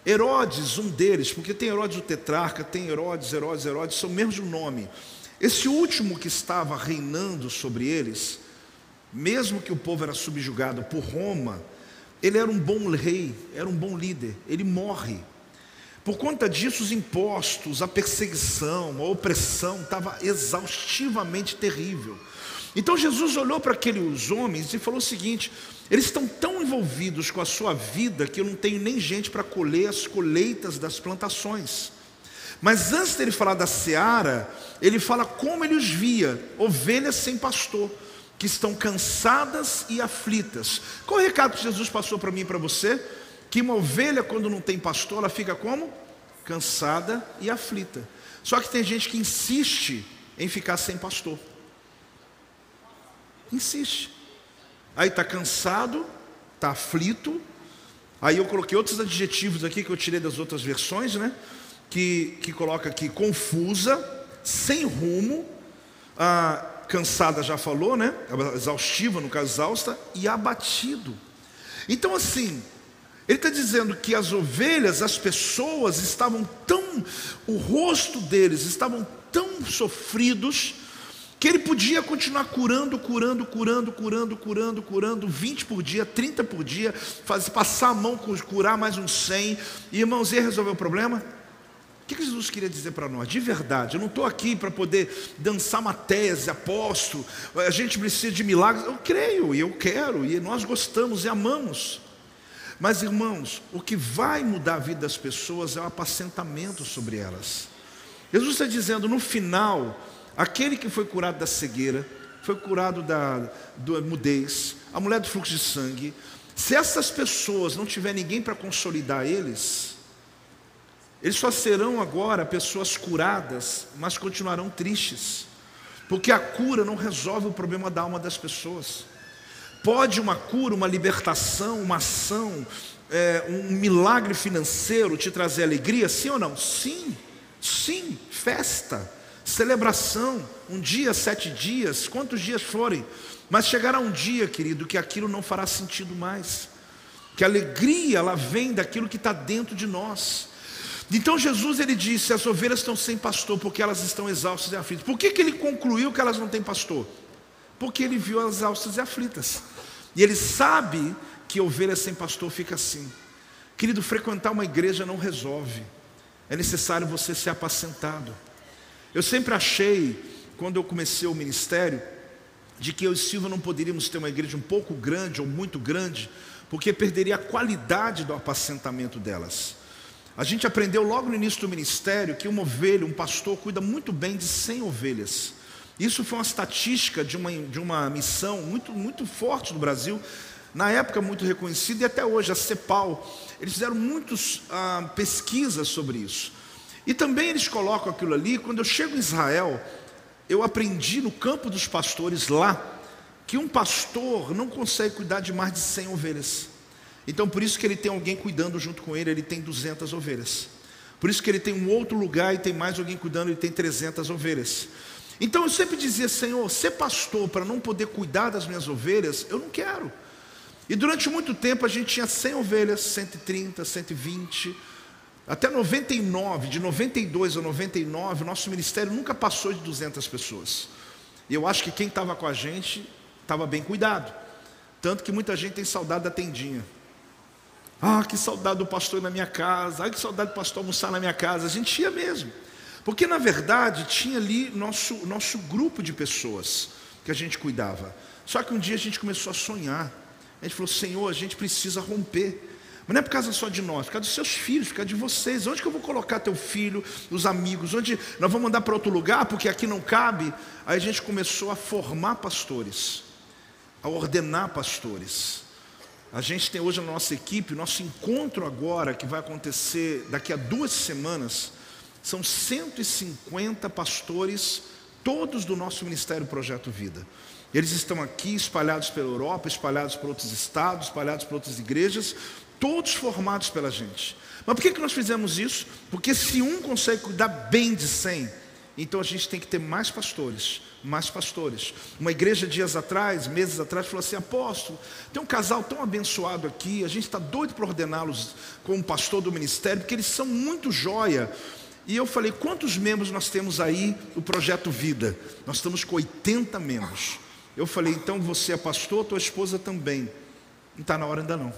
Herodes, um deles, porque tem Herodes o tetrarca, tem Herodes, Herodes, Herodes, são o mesmo nome. Esse último que estava reinando sobre eles, mesmo que o povo era subjugado por Roma, ele era um bom rei, era um bom líder, ele morre. Por conta disso, os impostos, a perseguição, a opressão estava exaustivamente terrível. Então Jesus olhou para aqueles homens e falou o seguinte: eles estão tão envolvidos com a sua vida que eu não tenho nem gente para colher as colheitas das plantações. Mas antes dele falar da seara, ele fala como ele os via: ovelhas sem pastor, que estão cansadas e aflitas. Qual o recado que Jesus passou para mim e para você? Que uma ovelha, quando não tem pastor, ela fica como? Cansada e aflita. Só que tem gente que insiste em ficar sem pastor. Insiste. Aí está cansado, está aflito. Aí eu coloquei outros adjetivos aqui que eu tirei das outras versões, né? Que, que coloca aqui confusa, sem rumo, ah, cansada já falou, né? Exaustiva, no caso exausta, e abatido. Então assim, ele está dizendo que as ovelhas, as pessoas estavam tão, o rosto deles estavam tão sofridos que ele podia continuar curando, curando, curando, curando, curando, curando, 20 por dia, 30 por dia, fazer, passar a mão, curar mais uns 100, e irmãos, ia resolver o problema? O que Jesus queria dizer para nós? De verdade, eu não estou aqui para poder dançar uma tese, aposto, a gente precisa de milagres, eu creio e eu quero, e nós gostamos e amamos. Mas irmãos, o que vai mudar a vida das pessoas é o apacentamento sobre elas. Jesus está dizendo no final, Aquele que foi curado da cegueira, foi curado da, da mudez, a mulher do fluxo de sangue, se essas pessoas não tiver ninguém para consolidar eles, eles só serão agora pessoas curadas, mas continuarão tristes, porque a cura não resolve o problema da alma das pessoas. Pode uma cura, uma libertação, uma ação, é, um milagre financeiro te trazer alegria? Sim ou não? Sim, sim, festa celebração, um dia, sete dias, quantos dias forem, mas chegará um dia, querido, que aquilo não fará sentido mais, que a alegria ela vem daquilo que está dentro de nós. Então Jesus ele disse: as ovelhas estão sem pastor porque elas estão exaustas e aflitas. Por que, que ele concluiu que elas não têm pastor? Porque ele viu as exaustas e aflitas. E ele sabe que ovelha sem pastor fica assim. Querido, frequentar uma igreja não resolve. É necessário você ser apacentado. Eu sempre achei, quando eu comecei o ministério, de que eu e Silva não poderíamos ter uma igreja um pouco grande ou muito grande, porque perderia a qualidade do apacentamento delas. A gente aprendeu logo no início do ministério que uma ovelha, um pastor, cuida muito bem de 100 ovelhas. Isso foi uma estatística de uma, de uma missão muito, muito forte no Brasil, na época muito reconhecida e até hoje, a CEPAL. Eles fizeram muitas ah, pesquisas sobre isso. E também eles colocam aquilo ali, quando eu chego em Israel, eu aprendi no campo dos pastores lá, que um pastor não consegue cuidar de mais de 100 ovelhas. Então por isso que ele tem alguém cuidando junto com ele, ele tem 200 ovelhas. Por isso que ele tem um outro lugar e tem mais alguém cuidando, ele tem 300 ovelhas. Então eu sempre dizia, Senhor, ser pastor para não poder cuidar das minhas ovelhas, eu não quero. E durante muito tempo a gente tinha 100 ovelhas, 130, 120, até 99, de 92 a 99, o nosso ministério nunca passou de 200 pessoas. E eu acho que quem estava com a gente estava bem cuidado. Tanto que muita gente tem saudade da tendinha. Ah, que saudade do pastor na minha casa. Ah, que saudade do pastor almoçar na minha casa. A gente ia mesmo. Porque na verdade tinha ali nosso, nosso grupo de pessoas que a gente cuidava. Só que um dia a gente começou a sonhar. A gente falou: Senhor, a gente precisa romper. Mas não é por causa só de nós, por causa dos seus filhos, por causa de vocês. Onde que eu vou colocar teu filho, os amigos? Onde nós vamos mandar para outro lugar porque aqui não cabe? Aí a gente começou a formar pastores, a ordenar pastores. A gente tem hoje na nossa equipe, nosso encontro agora, que vai acontecer daqui a duas semanas, são 150 pastores, todos do nosso Ministério Projeto Vida. Eles estão aqui espalhados pela Europa, espalhados por outros estados, espalhados por outras igrejas, todos formados pela gente. Mas por que, que nós fizemos isso? Porque se um consegue cuidar bem de 100, então a gente tem que ter mais pastores, mais pastores. Uma igreja dias atrás, meses atrás, falou assim: apóstolo, tem um casal tão abençoado aqui, a gente está doido para ordená-los como pastor do ministério, porque eles são muito joia. E eu falei: quantos membros nós temos aí do projeto Vida? Nós estamos com 80 membros. Eu falei: então você é pastor, tua esposa também. Não está na hora ainda não.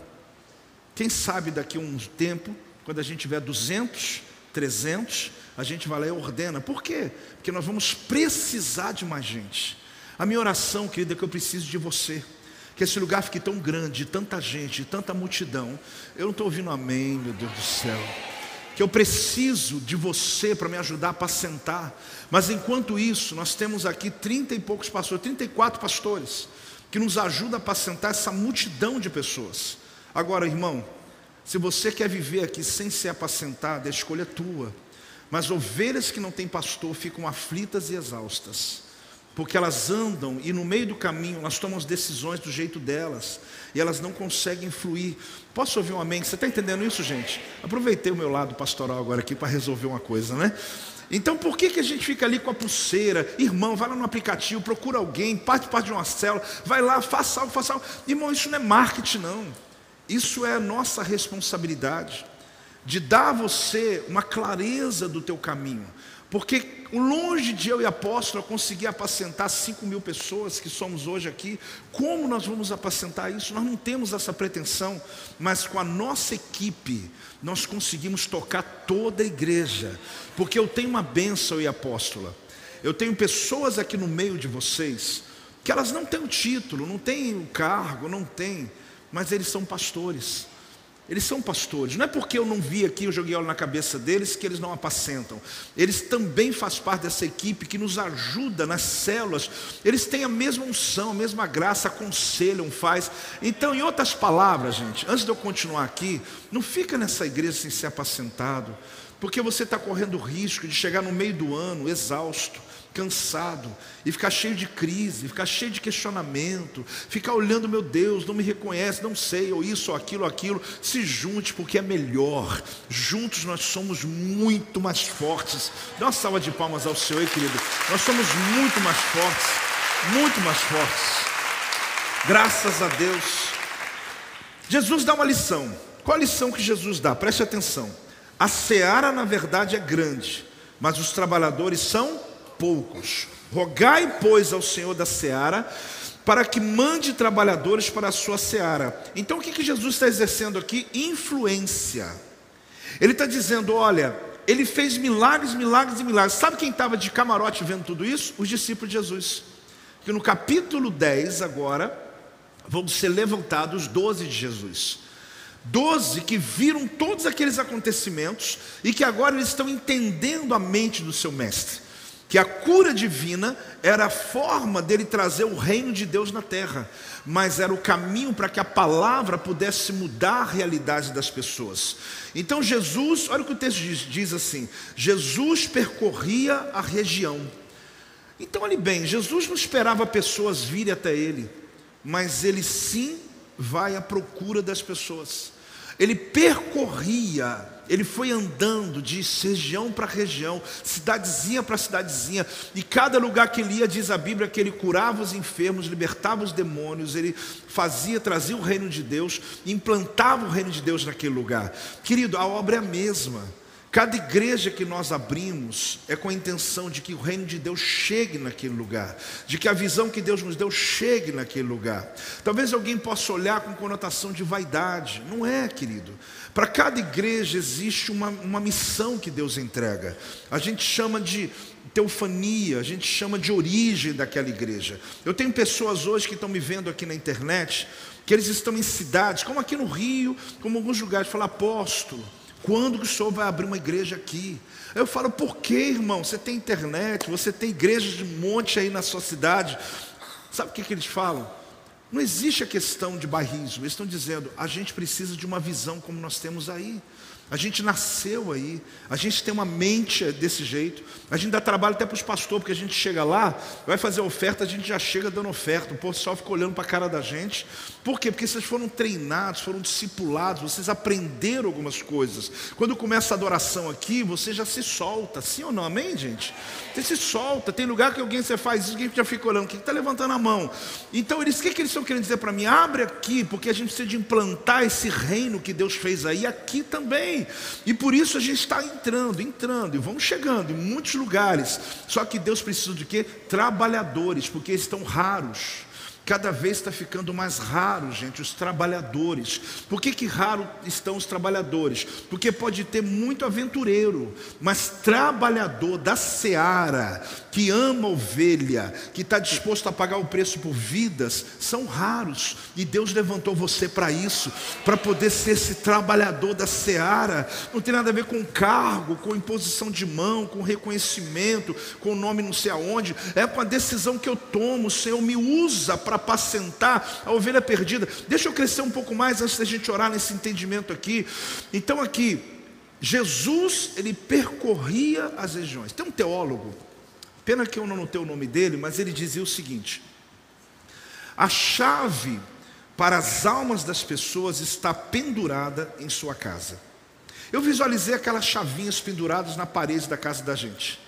Quem sabe daqui a um tempo, quando a gente tiver 200, 300, a gente vai lá e ordena. Por quê? Porque nós vamos precisar de mais gente. A minha oração, querida, é que eu preciso de você. Que esse lugar fique tão grande, de tanta gente, tanta multidão. Eu não estou ouvindo amém, meu Deus do céu. Que eu preciso de você para me ajudar a apacentar. Mas enquanto isso, nós temos aqui trinta e poucos pastores, 34 pastores, que nos ajudam a apacentar essa multidão de pessoas. Agora, irmão, se você quer viver aqui sem ser apacentado, a escolha é tua. Mas ovelhas que não têm pastor ficam aflitas e exaustas, porque elas andam e no meio do caminho elas tomam as decisões do jeito delas e elas não conseguem fluir. Posso ouvir um amém? Você está entendendo isso, gente? Aproveitei o meu lado pastoral agora aqui para resolver uma coisa, né? Então por que, que a gente fica ali com a pulseira? Irmão, vai lá no aplicativo, procura alguém, participa de uma célula, vai lá, faça algo, faça algo. Irmão, isso não é marketing, não. Isso é a nossa responsabilidade de dar a você uma clareza do teu caminho. Porque longe de eu e apóstolo conseguir apacentar 5 mil pessoas que somos hoje aqui, como nós vamos apacentar isso? Nós não temos essa pretensão, mas com a nossa equipe nós conseguimos tocar toda a igreja. Porque eu tenho uma bênção e apóstola. Eu tenho pessoas aqui no meio de vocês que elas não têm o título, não têm o cargo, não têm mas eles são pastores. Eles são pastores. Não é porque eu não vi aqui, eu joguei óleo na cabeça deles, que eles não apacentam. Eles também fazem parte dessa equipe que nos ajuda nas células. Eles têm a mesma unção, a mesma graça, aconselham, faz. Então, em outras palavras, gente, antes de eu continuar aqui, não fica nessa igreja sem ser apacentado, porque você está correndo risco de chegar no meio do ano exausto cansado, e ficar cheio de crise, ficar cheio de questionamento, ficar olhando, meu Deus, não me reconhece, não sei, ou isso, ou aquilo, ou aquilo. Se junte, porque é melhor. Juntos nós somos muito mais fortes. Dá uma salva de palmas ao Senhor, querido. Nós somos muito mais fortes, muito mais fortes. Graças a Deus. Jesus dá uma lição. Qual a lição que Jesus dá? Preste atenção. A seara, na verdade, é grande, mas os trabalhadores são poucos. Rogai, pois, ao Senhor da seara, para que mande trabalhadores para a sua seara. Então, o que, que Jesus está exercendo aqui? Influência. Ele está dizendo: olha, ele fez milagres, milagres e milagres. Sabe quem estava de camarote vendo tudo isso? Os discípulos de Jesus. Que no capítulo 10, agora, vão ser levantados 12 de Jesus. Doze que viram todos aqueles acontecimentos e que agora eles estão entendendo a mente do seu mestre que a cura divina era a forma dele trazer o reino de Deus na terra, mas era o caminho para que a palavra pudesse mudar a realidade das pessoas. Então Jesus, olha o que o texto diz, diz assim: Jesus percorria a região. Então, olhe bem, Jesus não esperava pessoas virem até ele, mas ele sim vai à procura das pessoas. Ele percorria, ele foi andando de região para região, cidadezinha para cidadezinha, e cada lugar que ele ia, diz a Bíblia, que ele curava os enfermos, libertava os demônios, ele fazia, trazia o reino de Deus, implantava o reino de Deus naquele lugar. Querido, a obra é a mesma. Cada igreja que nós abrimos é com a intenção de que o reino de Deus chegue naquele lugar, de que a visão que Deus nos deu chegue naquele lugar. Talvez alguém possa olhar com conotação de vaidade, não é, querido. Para cada igreja existe uma, uma missão que Deus entrega. A gente chama de teofania, a gente chama de origem daquela igreja. Eu tenho pessoas hoje que estão me vendo aqui na internet, que eles estão em cidades, como aqui no Rio, como alguns lugares, falam apóstolo. Quando que o senhor vai abrir uma igreja aqui? Eu falo, por que, irmão? Você tem internet, você tem igrejas de monte aí na sua cidade. Sabe o que, que eles falam? Não existe a questão de bairrismo, eles estão dizendo, a gente precisa de uma visão como nós temos aí. A gente nasceu aí, a gente tem uma mente desse jeito. A gente dá trabalho até para os pastores, porque a gente chega lá, vai fazer oferta, a gente já chega dando oferta. O pessoal fica olhando para a cara da gente. Por quê? Porque vocês foram treinados, foram discipulados, vocês aprenderam algumas coisas. Quando começa a adoração aqui, você já se solta, sim ou não? Amém, gente? Você se solta. Tem lugar que alguém você faz isso, alguém já fica olhando, quem está levantando a mão? Então, eles, o que, que eles estão querendo dizer para mim? Abre aqui, porque a gente precisa de implantar esse reino que Deus fez aí, aqui também. E por isso a gente está entrando, entrando, e vamos chegando em muitos lugares. Só que Deus precisa de quê? Trabalhadores, porque eles estão raros. Cada vez está ficando mais raro, gente, os trabalhadores. Por que, que raro estão os trabalhadores? Porque pode ter muito aventureiro, mas trabalhador da seara, que ama ovelha, que está disposto a pagar o preço por vidas, são raros. E Deus levantou você para isso, para poder ser esse trabalhador da seara. Não tem nada a ver com cargo, com imposição de mão, com reconhecimento, com nome não sei aonde. É com a decisão que eu tomo. O Senhor me usa para apacentar a ovelha perdida. Deixa eu crescer um pouco mais antes da gente orar nesse entendimento aqui. Então, aqui, Jesus, ele percorria as regiões. Tem um teólogo, pena que eu não notei o nome dele, mas ele dizia o seguinte: a chave para as almas das pessoas está pendurada em sua casa. Eu visualizei aquelas chavinhas penduradas na parede da casa da gente.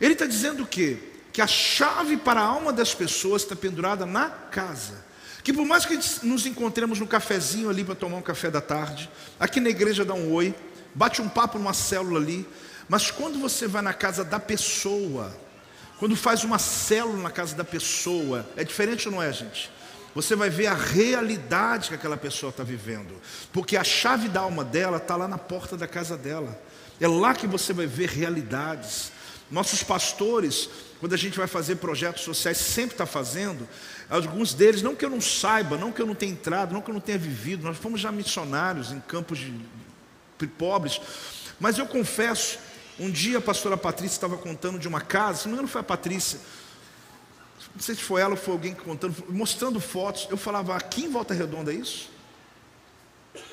Ele está dizendo o quê? que a chave para a alma das pessoas está pendurada na casa. Que por mais que nos encontremos no cafezinho ali para tomar um café da tarde, aqui na igreja dá um oi, bate um papo numa célula ali, mas quando você vai na casa da pessoa, quando faz uma célula na casa da pessoa, é diferente ou não é, gente? Você vai ver a realidade que aquela pessoa está vivendo, porque a chave da alma dela está lá na porta da casa dela. É lá que você vai ver realidades. Nossos pastores, quando a gente vai fazer projetos sociais, sempre está fazendo, alguns deles, não que eu não saiba, não que eu não tenha entrado, não que eu não tenha vivido, nós fomos já missionários em campos de, pobres, mas eu confesso, um dia a pastora Patrícia estava contando de uma casa, se não me engano foi a Patrícia, não sei se foi ela ou foi alguém contando, mostrando fotos, eu falava, aqui em Volta Redonda é isso?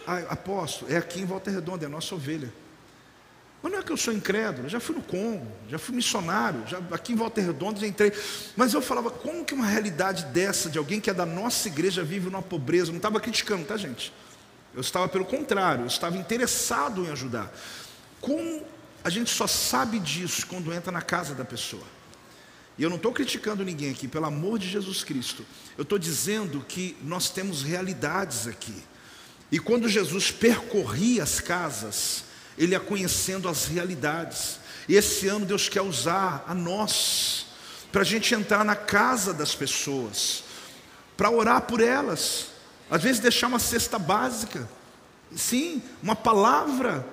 Ah, aposto, é aqui em Volta Redonda, é a nossa ovelha. Mas não é que eu sou incrédulo, eu já fui no Congo, já fui missionário, já aqui em Volta Redonda já entrei. Mas eu falava, como que uma realidade dessa, de alguém que é da nossa igreja, vive numa pobreza? Não estava criticando, tá, gente? Eu estava pelo contrário, eu estava interessado em ajudar. Como a gente só sabe disso quando entra na casa da pessoa? E eu não estou criticando ninguém aqui, pelo amor de Jesus Cristo. Eu estou dizendo que nós temos realidades aqui. E quando Jesus percorria as casas, ele ia conhecendo as realidades. E esse ano Deus quer usar a nós, para a gente entrar na casa das pessoas, para orar por elas, às vezes deixar uma cesta básica, sim, uma palavra,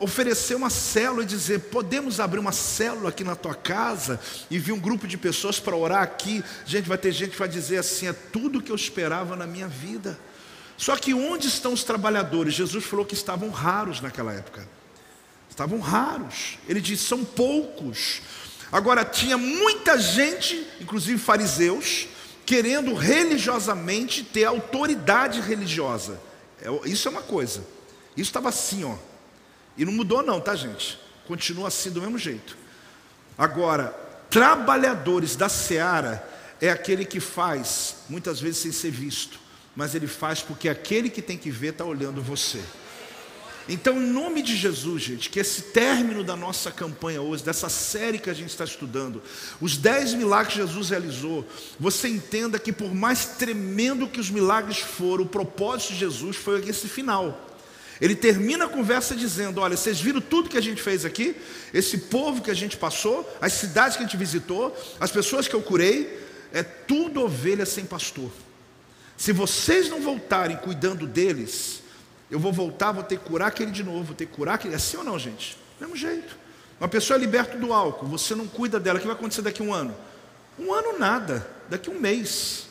oferecer uma célula e dizer: podemos abrir uma célula aqui na tua casa e vir um grupo de pessoas para orar aqui. Gente, vai ter gente que vai dizer assim: é tudo que eu esperava na minha vida. Só que onde estão os trabalhadores? Jesus falou que estavam raros naquela época estavam raros. Ele diz: são poucos. Agora, tinha muita gente, inclusive fariseus, querendo religiosamente ter autoridade religiosa. É, isso é uma coisa. Isso estava assim, ó. E não mudou, não, tá, gente? Continua assim do mesmo jeito. Agora, trabalhadores da seara é aquele que faz, muitas vezes sem ser visto, mas ele faz porque aquele que tem que ver está olhando você. Então, em nome de Jesus, gente, que esse término da nossa campanha hoje, dessa série que a gente está estudando, os dez milagres que Jesus realizou, você entenda que por mais tremendo que os milagres foram, o propósito de Jesus foi esse final. Ele termina a conversa dizendo: Olha, vocês viram tudo que a gente fez aqui? Esse povo que a gente passou, as cidades que a gente visitou, as pessoas que eu curei, é tudo ovelha sem pastor. Se vocês não voltarem cuidando deles, eu vou voltar, vou ter que curar aquele de novo, vou ter que curar aquele. É assim ou não, gente? Mesmo jeito. Uma pessoa é liberta do álcool, você não cuida dela, o que vai acontecer daqui a um ano? Um ano nada, daqui a um mês.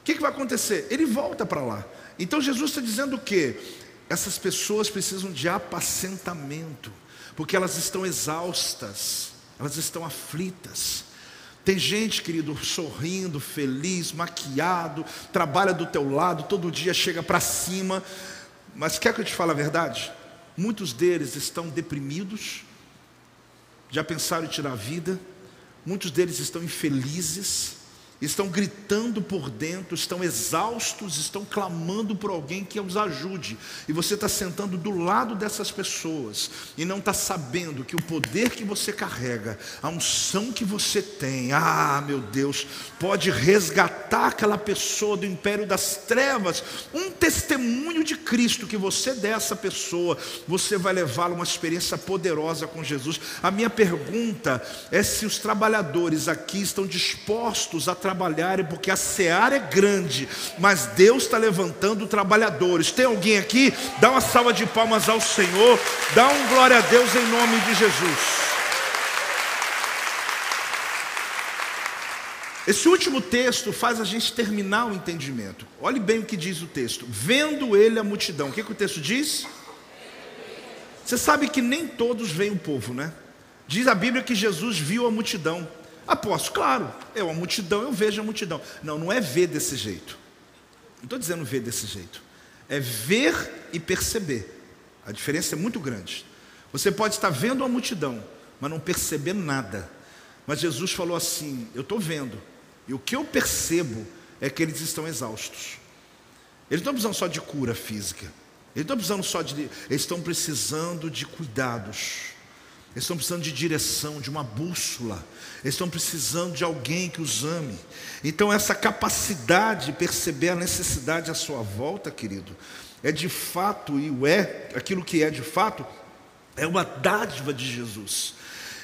O que, que vai acontecer? Ele volta para lá. Então Jesus está dizendo o quê? Essas pessoas precisam de apacentamento, porque elas estão exaustas, elas estão aflitas. Tem gente, querido, sorrindo, feliz, maquiado, trabalha do teu lado, todo dia chega para cima, mas quer que eu te fale a verdade? Muitos deles estão deprimidos, já pensaram em tirar a vida, muitos deles estão infelizes, estão gritando por dentro, estão exaustos, estão clamando por alguém que os ajude. E você está sentando do lado dessas pessoas e não está sabendo que o poder que você carrega, a unção que você tem, ah, meu Deus, pode resgatar aquela pessoa do império das trevas. Um testemunho de Cristo que você der essa pessoa, você vai levá-la uma experiência poderosa com Jesus. A minha pergunta é se os trabalhadores aqui estão dispostos a trabalharem, porque a seara é grande, mas Deus está levantando trabalhadores. Tem alguém aqui? Dá uma salva de palmas ao Senhor, dá um glória a Deus em nome de Jesus. Esse último texto faz a gente terminar o entendimento. Olhe bem o que diz o texto. Vendo ele a multidão. O que, que o texto diz? Você sabe que nem todos veem o povo, né? Diz a Bíblia que Jesus viu a multidão. Apóstolo, claro, é uma multidão, eu vejo a multidão. Não, não é ver desse jeito. Não estou dizendo ver desse jeito. É ver e perceber. A diferença é muito grande. Você pode estar vendo a multidão, mas não perceber nada. Mas Jesus falou assim: Eu estou vendo, e o que eu percebo é que eles estão exaustos. Eles não estão precisando só de cura física, eles estão precisando só de. Eles estão precisando de cuidados. Eles estão precisando de direção, de uma bússola. Eles estão precisando de alguém que os ame. Então, essa capacidade de perceber a necessidade à sua volta, querido, é de fato, e o é, aquilo que é de fato, é uma dádiva de Jesus.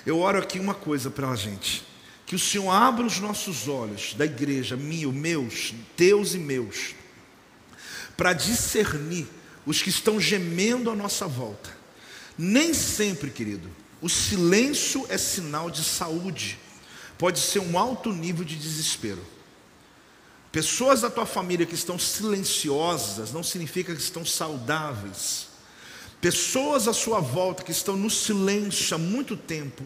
Eu oro aqui uma coisa para a gente. Que o Senhor abra os nossos olhos da igreja, meu, meus, teus e meus, para discernir os que estão gemendo à nossa volta. Nem sempre, querido, o silêncio é sinal de saúde, pode ser um alto nível de desespero. Pessoas da tua família que estão silenciosas não significa que estão saudáveis. Pessoas à sua volta que estão no silêncio há muito tempo,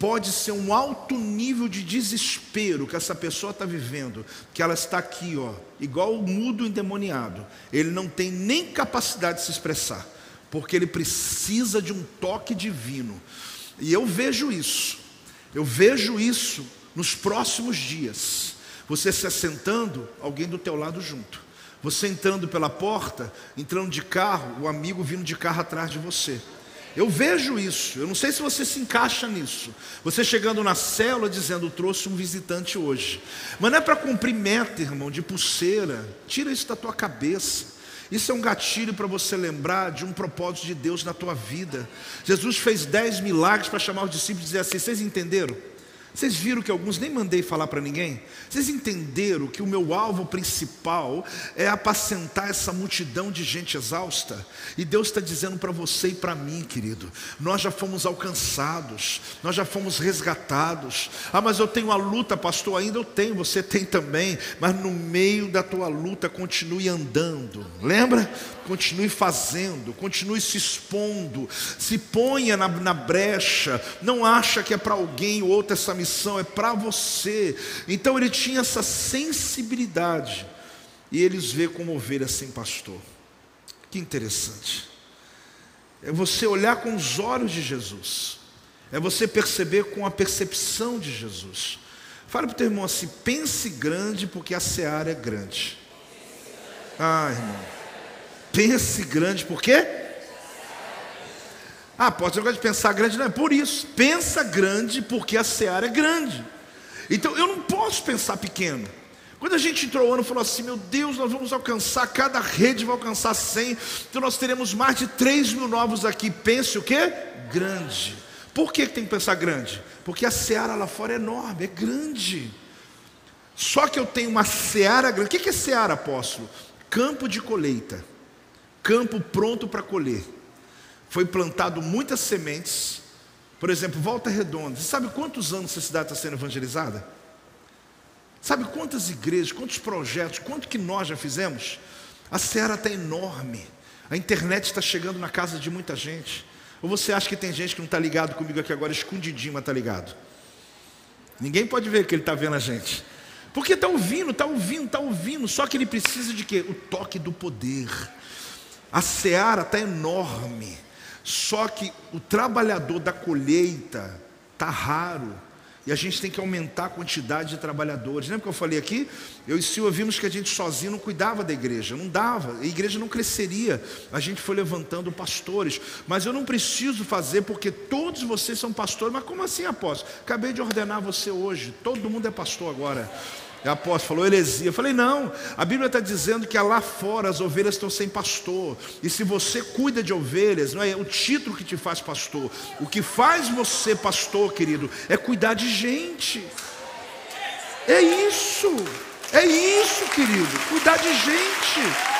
pode ser um alto nível de desespero que essa pessoa está vivendo, que ela está aqui, ó, igual o mudo endemoniado. Ele não tem nem capacidade de se expressar, porque ele precisa de um toque divino. E eu vejo isso, eu vejo isso nos próximos dias. Você se assentando, alguém do teu lado junto. Você entrando pela porta, entrando de carro, o amigo vindo de carro atrás de você. Eu vejo isso, eu não sei se você se encaixa nisso. Você chegando na célula dizendo, trouxe um visitante hoje. Mas não é para cumprir meta, irmão, de pulseira. Tira isso da tua cabeça. Isso é um gatilho para você lembrar de um propósito de Deus na tua vida. Jesus fez dez milagres para chamar os discípulos e dizer assim: vocês entenderam? Vocês viram que alguns nem mandei falar para ninguém? Vocês entenderam que o meu alvo principal é apacentar essa multidão de gente exausta? E Deus está dizendo para você e para mim, querido: nós já fomos alcançados, nós já fomos resgatados. Ah, mas eu tenho a luta, pastor, ainda eu tenho, você tem também. Mas no meio da tua luta, continue andando. Lembra? Continue fazendo, continue se expondo, se ponha na, na brecha. Não acha que é para alguém ou outra essa missão, é para você. Então ele tinha essa sensibilidade. E eles vê como ovelha sem pastor. Que interessante. É você olhar com os olhos de Jesus. É você perceber com a percepção de Jesus. Fale para o teu irmão assim: pense grande, porque a seara é grande. Ah, irmão. Pense grande, por quê? Ah, pode ser de pensar grande, não é por isso. Pensa grande porque a seara é grande. Então eu não posso pensar pequeno. Quando a gente entrou o ano, falou assim: Meu Deus, nós vamos alcançar, cada rede vai alcançar 100, então nós teremos mais de 3 mil novos aqui. Pense o que? Grande. Por que tem que pensar grande? Porque a seara lá fora é enorme, é grande. Só que eu tenho uma seara grande. O que é seara, apóstolo? Campo de colheita, campo pronto para colher foi plantado muitas sementes. Por exemplo, Volta Redonda. Você sabe quantos anos essa cidade está sendo evangelizada? Sabe quantas igrejas, quantos projetos, quanto que nós já fizemos? A seara está enorme. A internet está chegando na casa de muita gente. Ou você acha que tem gente que não está ligado comigo aqui agora, escondidinho, mas está ligado? Ninguém pode ver que ele está vendo a gente. Porque está ouvindo, está ouvindo, está ouvindo. Só que ele precisa de quê? O toque do poder. A seara está enorme. Só que o trabalhador da colheita está raro. E a gente tem que aumentar a quantidade de trabalhadores. Lembra que eu falei aqui? Eu e Silvia vimos que a gente sozinho não cuidava da igreja, não dava, a igreja não cresceria. A gente foi levantando pastores. Mas eu não preciso fazer porque todos vocês são pastores. Mas como assim, apóstolo? Acabei de ordenar você hoje. Todo mundo é pastor agora. O apóstolo falou heresia. Eu falei, não, a Bíblia está dizendo que lá fora as ovelhas estão sem pastor. E se você cuida de ovelhas, não é o título que te faz pastor. O que faz você pastor, querido, é cuidar de gente. É isso. É isso, querido. Cuidar de gente.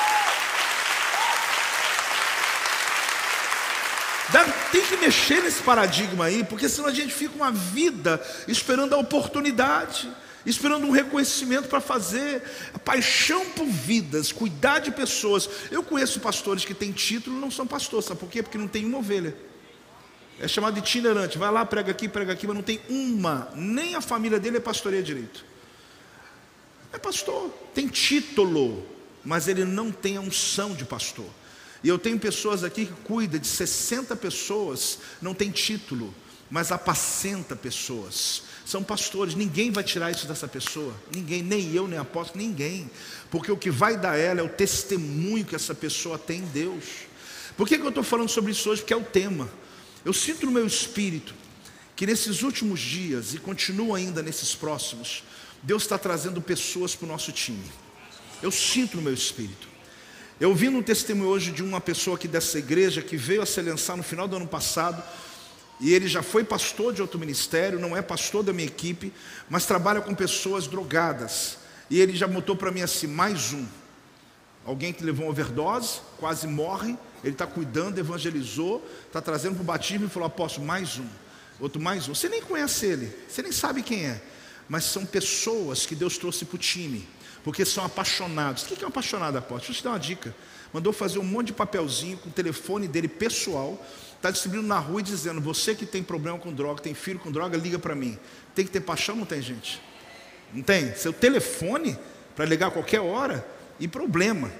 Tem que mexer nesse paradigma aí, porque senão a gente fica uma vida esperando a oportunidade esperando um reconhecimento para fazer, paixão por vidas, cuidar de pessoas. Eu conheço pastores que têm título e não são pastores, sabe por quê? Porque não tem uma ovelha. É chamado de itinerante, vai lá, prega aqui, prega aqui, mas não tem uma, nem a família dele é pastoreia direito. É pastor, tem título, mas ele não tem a unção de pastor. E eu tenho pessoas aqui que cuidam de 60 pessoas, não tem título, mas apacenta pessoas são pastores, ninguém vai tirar isso dessa pessoa, ninguém, nem eu, nem apóstolo, ninguém, porque o que vai dar ela é o testemunho que essa pessoa tem em Deus. Por que, que eu estou falando sobre isso hoje? Porque é o tema. Eu sinto no meu espírito que nesses últimos dias, e continua ainda nesses próximos, Deus está trazendo pessoas para o nosso time. Eu sinto no meu espírito. Eu vi um testemunho hoje de uma pessoa aqui dessa igreja que veio a se lançar no final do ano passado e ele já foi pastor de outro ministério, não é pastor da minha equipe, mas trabalha com pessoas drogadas. E ele já botou para mim assim: mais um. Alguém que levou uma overdose, quase morre, ele está cuidando, evangelizou, está trazendo para o batismo e falou: apóstolo, mais um. Outro, mais um. Você nem conhece ele, você nem sabe quem é, mas são pessoas que Deus trouxe para o time, porque são apaixonados. O que é um apaixonado, apóstolo? Deixa eu te dar uma dica. Mandou fazer um monte de papelzinho com o telefone dele pessoal está distribuindo na rua e dizendo: você que tem problema com droga, tem filho com droga, liga para mim. Tem que ter paixão, não tem gente? Não tem? Seu telefone para ligar a qualquer hora e problema.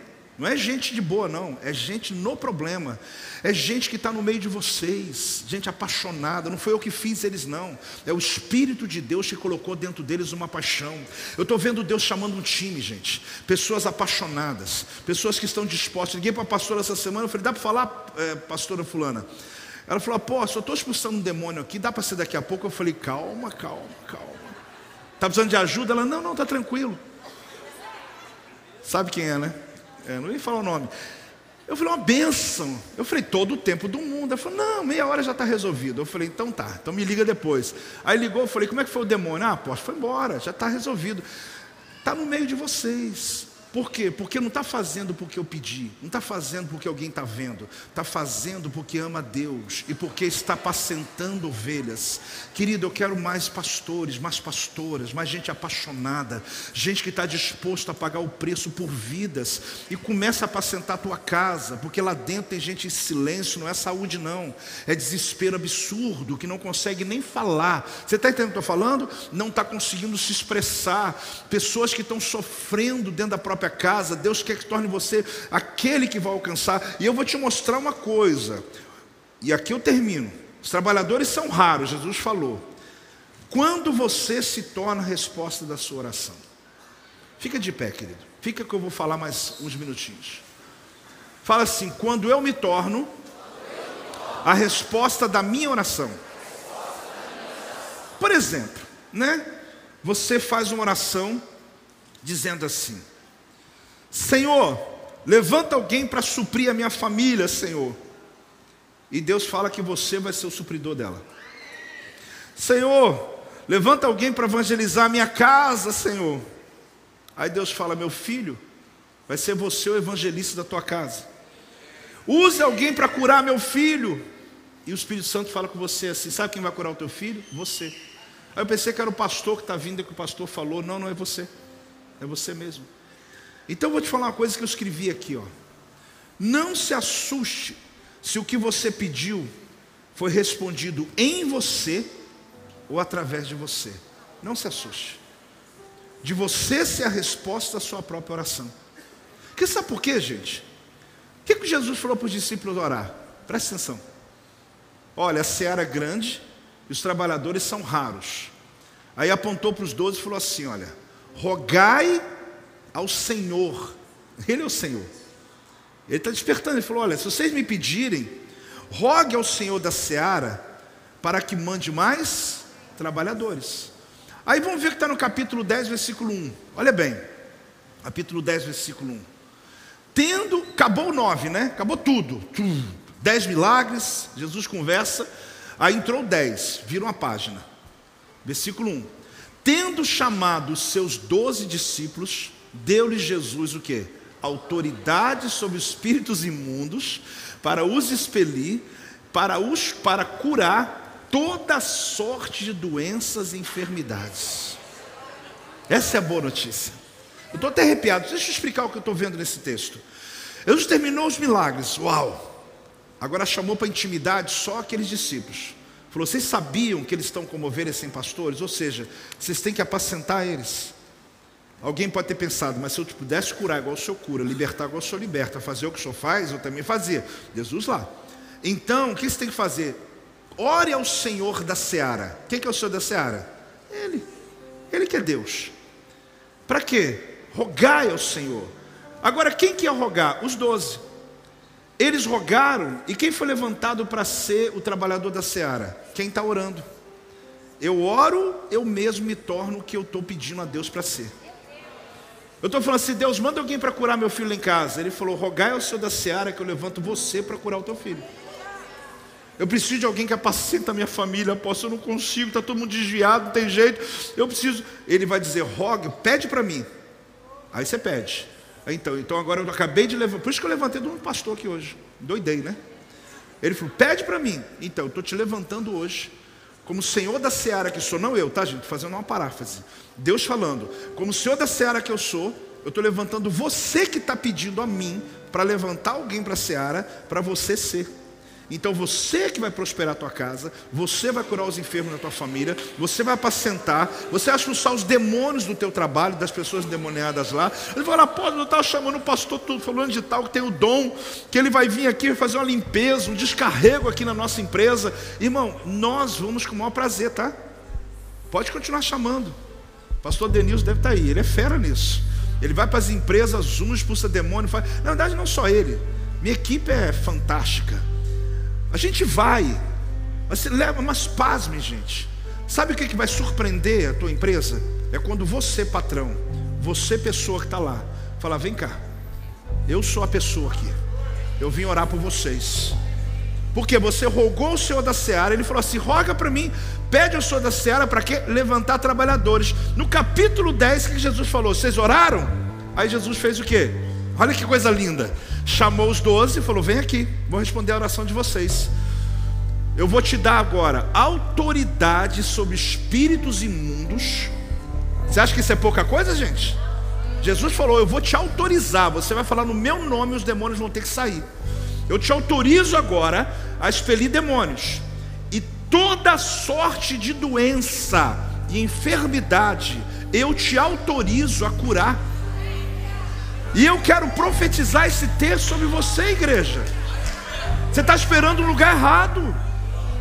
Não é gente de boa, não, é gente no problema, é gente que está no meio de vocês, gente apaixonada. Não foi eu que fiz eles, não, é o Espírito de Deus que colocou dentro deles uma paixão. Eu estou vendo Deus chamando um time, gente, pessoas apaixonadas, pessoas que estão dispostas. Liguei para a pastora essa semana, eu falei: dá para falar, é, pastora Fulana? Ela falou: apóstolo, eu estou expulsando um demônio aqui, dá para ser daqui a pouco? Eu falei: calma, calma, calma. Está precisando de ajuda? Ela: não, não, está tranquilo. Sabe quem é, né? É, não ia falar o nome. Eu falei, uma benção. Eu falei, todo o tempo do mundo. Ela falou, não, meia hora já está resolvido. Eu falei, então tá, então me liga depois. Aí ligou, eu falei, como é que foi o demônio? Ah, poxa, foi embora, já está resolvido. Está no meio de vocês. Por quê? Porque não está fazendo porque eu pedi, não está fazendo porque alguém está vendo, está fazendo porque ama Deus e porque está apacentando ovelhas. Querido, eu quero mais pastores, mais pastoras, mais gente apaixonada, gente que está disposto a pagar o preço por vidas e começa a apacentar a tua casa, porque lá dentro tem gente em silêncio, não é saúde, não, é desespero absurdo que não consegue nem falar. Você está entendendo o que eu estou falando? Não está conseguindo se expressar, pessoas que estão sofrendo dentro da própria própria casa, Deus quer que torne você aquele que vai alcançar. E eu vou te mostrar uma coisa, e aqui eu termino. Os trabalhadores são raros, Jesus falou. Quando você se torna a resposta da sua oração, fica de pé, querido. Fica que eu vou falar mais uns minutinhos. Fala assim: quando eu me torno a resposta da minha oração. Por exemplo, né? Você faz uma oração dizendo assim: Senhor, levanta alguém para suprir a minha família, Senhor. E Deus fala que você vai ser o supridor dela. Senhor, levanta alguém para evangelizar a minha casa, Senhor. Aí Deus fala: Meu filho, vai ser você o evangelista da tua casa. Use alguém para curar meu filho. E o Espírito Santo fala com você assim: Sabe quem vai curar o teu filho? Você. Aí eu pensei que era o pastor que está vindo e que o pastor falou: Não, não é você. É você mesmo. Então eu vou te falar uma coisa que eu escrevi aqui, ó. Não se assuste se o que você pediu foi respondido em você ou através de você. Não se assuste. De você ser a resposta à sua própria oração. Porque sabe por quê, gente? O que, que Jesus falou para os discípulos orar? Presta atenção. Olha, a seara é grande e os trabalhadores são raros. Aí apontou para os doze e falou assim: Olha, rogai ao Senhor, Ele é o Senhor. Ele está despertando, ele falou: Olha, se vocês me pedirem, rogue ao Senhor da seara para que mande mais trabalhadores. Aí vamos ver que está no capítulo 10, versículo 1. Olha bem, capítulo 10, versículo 1. Tendo, acabou o 9, né? Acabou tudo. Dez milagres, Jesus conversa. Aí entrou 10, viram a página. Versículo 1. Tendo chamado os seus doze discípulos, deu-lhe Jesus o que? Autoridade sobre os espíritos imundos, para os expelir, para, os, para curar toda sorte de doenças e enfermidades. Essa é a boa notícia. Eu estou até arrepiado. Deixa eu explicar o que eu estou vendo nesse texto. Jesus terminou os milagres. Uau! Agora chamou para intimidade só aqueles discípulos. Falou: vocês sabiam que eles estão como ovelhas sem pastores? Ou seja, vocês têm que apacentar eles. Alguém pode ter pensado, mas se eu pudesse curar igual o senhor cura, libertar igual o senhor liberta, fazer o que o senhor faz, eu também fazia. Jesus lá. Então, o que você tem que fazer? Ore ao Senhor da seara. Quem que é o Senhor da seara? Ele. Ele que é Deus. Para quê? Rogai ao Senhor. Agora, quem que ia rogar? Os doze. Eles rogaram, e quem foi levantado para ser o trabalhador da seara? Quem está orando. Eu oro, eu mesmo me torno o que eu estou pedindo a Deus para ser. Eu estou falando assim, Deus, manda alguém para curar meu filho em casa. Ele falou, rogai ao Senhor da seara que eu levanto você para curar o teu filho. Eu preciso de alguém que apacenta a minha família, posso, eu não consigo, está todo mundo desviado, não tem jeito. Eu preciso. Ele vai dizer, rogue, pede para mim. Aí você pede. Então, então agora eu acabei de levantar. Por isso que eu levantei de um pastor aqui hoje. Doidei, né? Ele falou: pede para mim. Então, eu estou te levantando hoje, como Senhor da seara que sou, não eu, tá, gente? Fazendo uma paráfrase. Deus falando, como Senhor da seara que eu sou, eu estou levantando você que está pedindo a mim para levantar alguém para a seara, para você ser. Então você que vai prosperar a tua casa, você vai curar os enfermos na tua família, você vai apacentar, você vai expulsar os demônios do teu trabalho, das pessoas endemoniadas lá. Ele fala, pô, eu estava chamando o pastor tudo, falando de tal, que tem o dom, que ele vai vir aqui fazer uma limpeza, um descarrego aqui na nossa empresa. Irmão, nós vamos com o maior prazer, tá? Pode continuar chamando. Pastor Denilson deve estar tá aí, ele é fera nisso. Ele vai para as empresas, um expulsa demônio. Faz... Na verdade, não só ele. Minha equipe é fantástica. A gente vai, mas você leva, mas pasme, gente. Sabe o que, que vai surpreender a tua empresa? É quando você, patrão, você, pessoa que está lá, fala: vem cá, eu sou a pessoa aqui, eu vim orar por vocês. Porque você rogou o Senhor da Seara, ele falou assim: roga para mim, pede ao Senhor da Seara para quê? Levantar trabalhadores. No capítulo 10, o que Jesus falou? Vocês oraram? Aí Jesus fez o quê? Olha que coisa linda. Chamou os doze e falou: Vem aqui, vou responder a oração de vocês. Eu vou te dar agora autoridade sobre espíritos imundos. Você acha que isso é pouca coisa, gente? Jesus falou: Eu vou te autorizar. Você vai falar no meu nome e os demônios vão ter que sair. Eu te autorizo agora a expelir demônios. E toda sorte de doença e enfermidade, eu te autorizo a curar e eu quero profetizar esse texto sobre você, igreja. Você está esperando o lugar errado.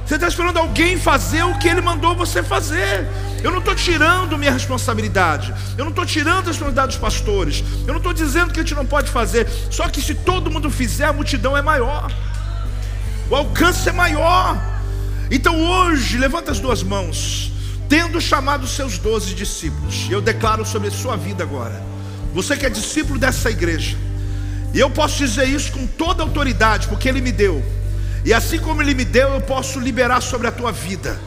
Você está esperando alguém fazer o que ele mandou você fazer. Eu não estou tirando minha responsabilidade. Eu não estou tirando a responsabilidade dos pastores. Eu não estou dizendo que a gente não pode fazer. Só que se todo mundo fizer, a multidão é maior. O alcance é maior. Então hoje, levanta as duas mãos. Tendo chamado seus doze discípulos, eu declaro sobre a sua vida agora você que é discípulo dessa igreja. E eu posso dizer isso com toda autoridade, porque Ele me deu. E assim como Ele me deu, eu posso liberar sobre a tua vida.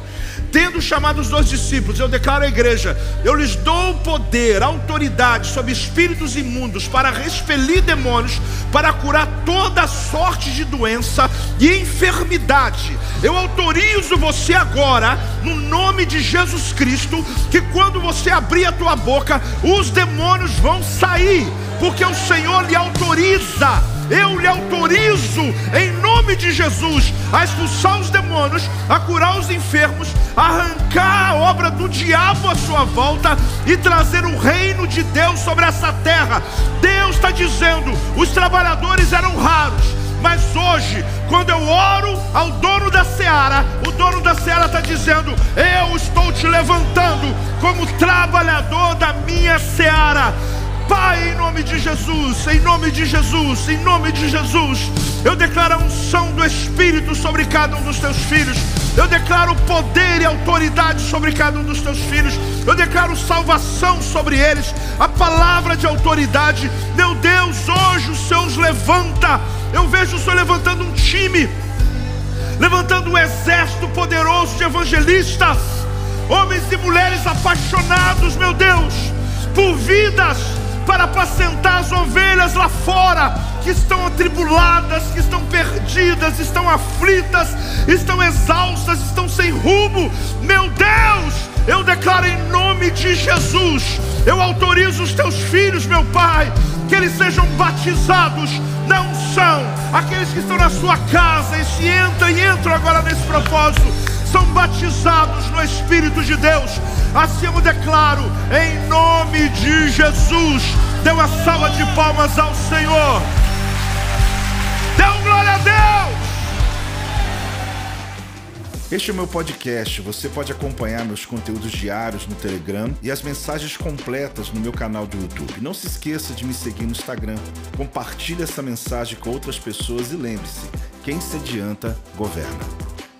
Tendo chamado os dois discípulos, eu declaro à igreja: eu lhes dou poder, autoridade sobre espíritos imundos para expelir demônios, para curar toda sorte de doença e enfermidade. Eu autorizo você agora, no nome de Jesus Cristo, que quando você abrir a tua boca, os demônios vão sair, porque o Senhor lhe autoriza eu lhe autorizo, em nome de Jesus, a expulsar os demônios, a curar os enfermos, a arrancar a obra do diabo à sua volta e trazer o reino de Deus sobre essa terra. Deus está dizendo: os trabalhadores eram raros, Mas hoje, quando eu oro ao dono da seara, o dono da seara está dizendo: Eu estou te levantando como trabalhador da minha seara. Pai, em nome de Jesus, em nome de Jesus, em nome de Jesus, eu declaro a unção do Espírito sobre cada um dos teus filhos. Eu declaro poder e autoridade sobre cada um dos teus filhos. Eu declaro salvação sobre eles. A palavra de autoridade. Meu Deus, hoje o Senhor os levanta. Eu vejo o Senhor levantando um time, levantando um exército poderoso de evangelistas, homens e mulheres apaixonados, meu Deus, por vidas para apacentar as ovelhas lá fora, que estão atribuladas, que estão perdidas, estão aflitas, estão exaustas, estão sem rumo. Meu Deus, eu declaro em nome de Jesus, eu autorizo os teus filhos, meu Pai, que eles sejam batizados na unção, aqueles que estão na sua casa e se entram e entram agora nesse propósito são batizados no Espírito de Deus. Assim eu declaro, em nome de Jesus. Dê uma salva de palmas ao Senhor. Dê um glória a Deus. Este é o meu podcast. Você pode acompanhar meus conteúdos diários no Telegram e as mensagens completas no meu canal do YouTube. Não se esqueça de me seguir no Instagram. Compartilhe essa mensagem com outras pessoas e lembre-se: quem se adianta, governa.